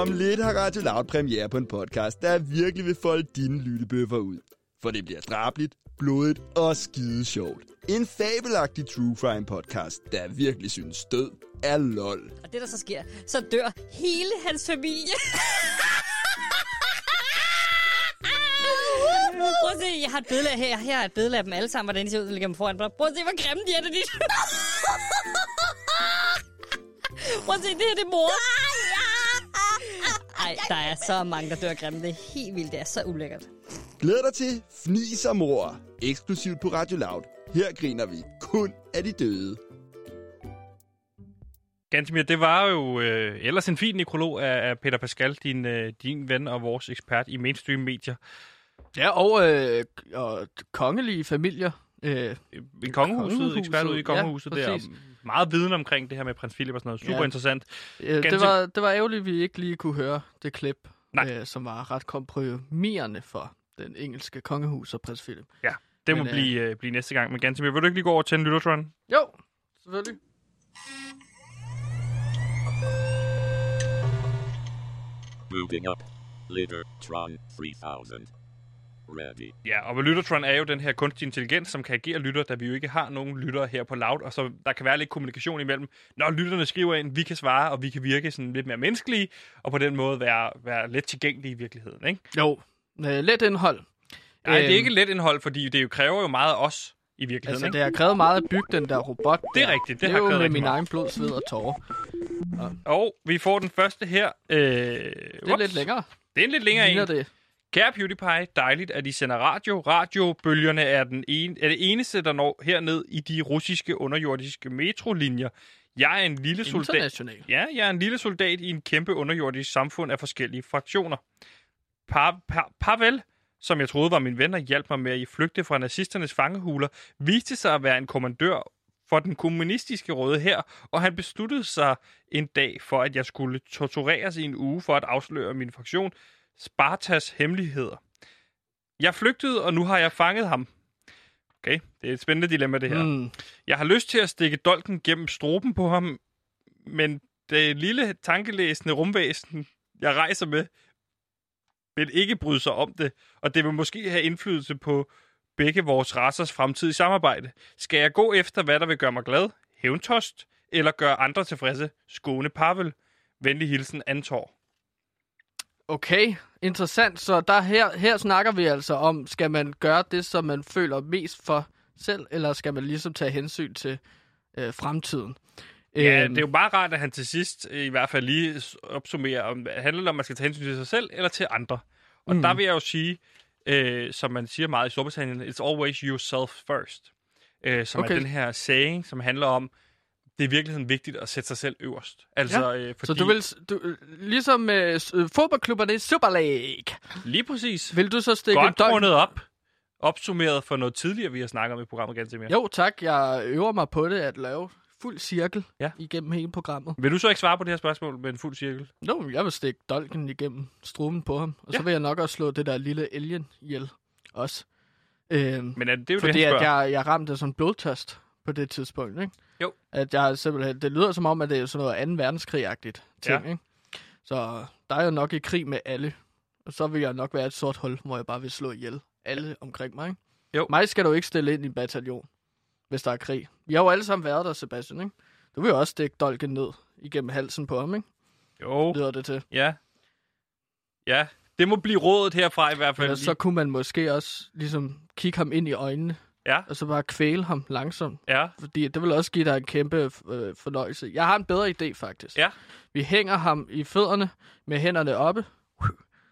Om lidt har Radio Loud premiere på en podcast, der virkelig vil folde dine lyttebøffer ud. For det bliver drabligt, blodigt og skide sjovt. En fabelagtig true crime podcast, der virkelig synes død er lol. Og det, der så sker, så dør hele hans familie. Prøv at se, jeg har et billede af her. Her er et billede af dem alle sammen, hvordan de ser ud, der ligger dem foran. Prøv at se, hvor grimme de er, det dit. Prøv at se, det her det er mor. Ej, der er så mange, der dør grimme. Det er helt vildt. Det er så ulækkert. Glæd dig til Fnis og Mor, eksklusivt på Radio Loud. Her griner vi kun af de døde. Gantemir, det var jo øh, ellers en fin nekrolog af, af Peter Pascal, din, øh, din ven og vores ekspert i mainstream medier. Ja, og, øh, og kongelige familier. Øh, I kongehuset, ekspert ude i kongehuset ja, der. præcis. meget viden omkring det her med prins Philip og sådan noget. Super Ja. interessant. Øh, det, var, det var ærgerligt, at vi ikke lige kunne høre det klip, Nej. øh, som var ret komprimerende for den engelske kongehus og prins Philip. Ja, det må Men, øh, blive, øh, blive næste gang. Men Gantemir, vil du ikke lige gå over til en lyttertron? Jo, selvfølgelig. Moving up. Littertron 3000. Ready. Ja, og Lyttertron er jo den her kunstig intelligens, som kan agere lytter, da vi jo ikke har nogen lyttere her på Loud, og så der kan være lidt kommunikation imellem. Når lytterne skriver ind, vi kan svare, og vi kan virke sådan lidt mere menneskelige, og på den måde være, være let tilgængelige i virkeligheden, ikke? Jo, øh, let indhold. Nej, det er Øhm, ikke let indhold, fordi det jo kræver jo meget af os i virkeligheden, Altså, det har krævet meget at bygge den der robot. Det er der. rigtigt, det det er har jo krævet med min egen blod, sved og tårer. Og vi får den første her. Øh, det er lidt længere. Det er en lidt længere Ligner en. det. Kære PewDiePie, dejligt, at I sender radio. Radiobølgerne er, den ene, er det eneste, der når herned i de russiske underjordiske metrolinjer. Jeg er en lille soldat. Ja, jeg er en lille soldat i en kæmpe underjordisk samfund af forskellige fraktioner. Pa, pa, Pavel, som jeg troede var min ven og hjalp mig med at flygte fra nazisternes fangehuler, viste sig at være en kommandør for den kommunistiske røde her, og han besluttede sig en dag for, at jeg skulle tortureres i en uge for at afsløre min fraktion Spartas hemmeligheder. Jeg flygtede, og nu har jeg fanget ham. Okay, det er et spændende dilemma, det her. Mm. Jeg har lyst til at stikke dolken gennem struben på ham, men det lille tankelæsende rumvæsen, jeg rejser med, vil ikke bryde sig om det, og det vil måske have indflydelse på begge vores racers fremtidige samarbejde. Skal jeg gå efter, hvad der vil gøre mig glad? Hævntost? Eller gøre andre tilfredse? Skåne Pavel? Venlig hilsen, Antor. Okay, interessant. Så der her, her snakker vi altså om, skal man gøre det, som man føler mest for selv, eller skal man ligesom tage hensyn til øh, fremtiden? Ja, Øhm, det er jo bare rart, at han til sidst øh, i hvert fald lige opsummerer, om handler det om, at man skal tage hensyn til sig selv eller til andre. Og Mm. der vil jeg jo sige, øh, som man siger meget i Storbritannien, it's always yourself first. Øh, som Okay. er den her saying, som handler om, det er i virkeligheden vigtigt at sætte sig selv øverst. Altså, ja. øh, fordi, Så du vil, du, øh, ligesom med øh, fodboldklubberne i Super League, Lige præcis. vil du så stikke Godt rundet op. Opsummeret for noget tidligere, vi har snakket om i programmet ganske mere. Jo, tak. Jeg øver mig på det at lave fuld cirkel Ja. igennem hele programmet. Vil du så ikke svare på det her spørgsmål med en fuld cirkel? Nå, jeg vil stikke dolken igennem struben på ham, og ja. så vil jeg nok også slå det der lille alien ihjel også. Øhm, Men er det, det er jo fordi det, han at jeg, jeg ramte sådan en blodtørst på det tidspunkt, ikke? Jo. At jeg simpelthen, det lyder som om, at det er sådan noget 2. verdenskrig-agtigt ting, Ja. ikke? Så der er jo nok i krig med alle. Og så vil jeg nok være et sort hul, hvor jeg bare vil slå ihjel alle omkring mig, ikke? Jo. Mig skal du ikke stille ind i en bataljon, hvis der er krig. Vi har jo alle sammen været der, Sebastian, ikke? Du vil jo også stikke dolken ned igennem halsen på ham, ikke? Jo. Lyder det til. Ja. Ja, det må blive rådet herfra i hvert fald. Eller så kunne man måske også ligesom kigge ham ind i øjnene, Ja. og så bare kvæle ham langsomt. Ja. Fordi det vil også give dig en kæmpe øh, fornøjelse. Jeg har en bedre idé, faktisk. Ja. Vi hænger ham i fødderne med hænderne oppe,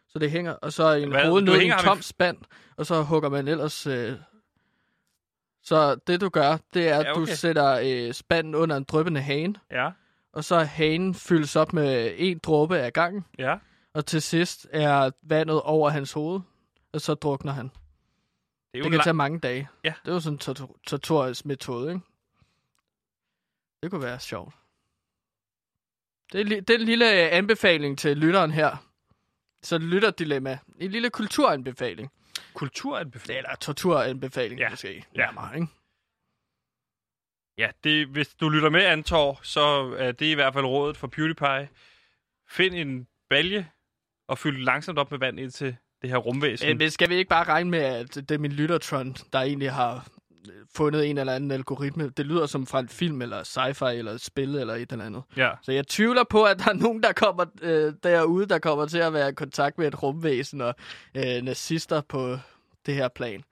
så det hænger, og så en Hvad? hoved ned i en i tom spand, og så hugger man ellers... Øh... Så det du gør, det er, at Ja, du okay. sætter øh, spanden under en dryppende hane, Ja. og så hanen fyldes op med en dråbe af gangen, Ja. og til sidst er vandet over hans hoved, og så drukner han. Det, er Det kan lang- tage mange dage. Ja. Det er jo sådan en tortur- torturisk metode, ikke? Det kunne være sjovt. Det er, li- det er en lille øh, anbefaling til lytteren her. Så lytterdilemma. En lille kulturanbefaling. Kulturanbefaling? Eller torturanbefaling, Ja. måske. Ja. Nærmere, ikke? Ja, det, hvis du lytter med, Antor, så er det i hvert fald rådet for PewDiePie. Find en balje og fyld langsomt op med vand ind til det her rumvæsen. Men, men skal vi ikke bare regne med, at det er min lyttertron, der egentlig har øh, fundet en eller anden algoritme? Det lyder som fra en film, eller sci-fi, eller et spil, eller et eller andet. Ja. Så jeg tvivler på, at der er nogen, der kommer øh, derude, der kommer til at være i kontakt med et rumvæsen og øh, nazister på det her plan.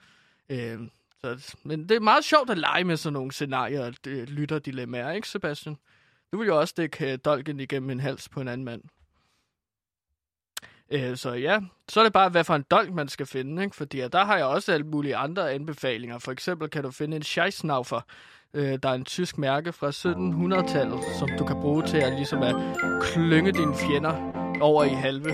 Øh, så, men det er meget sjovt at lege med sådan nogle scenarier og øh, lytterdilemmaer, ikke Sebastian? Du vil jo også stikke øh, dolken igennem en hals på en anden mand. Øh, så ja, så er det bare, hvad for en dolk man skal finde, ikke? Fordi der har jeg også alle mulige andre anbefalinger. For eksempel kan du finde en Scheissnaufer, øh, der er en tysk mærke fra 1700-tallet, som du kan bruge til at ligesom at klynge dine fjender over i halve.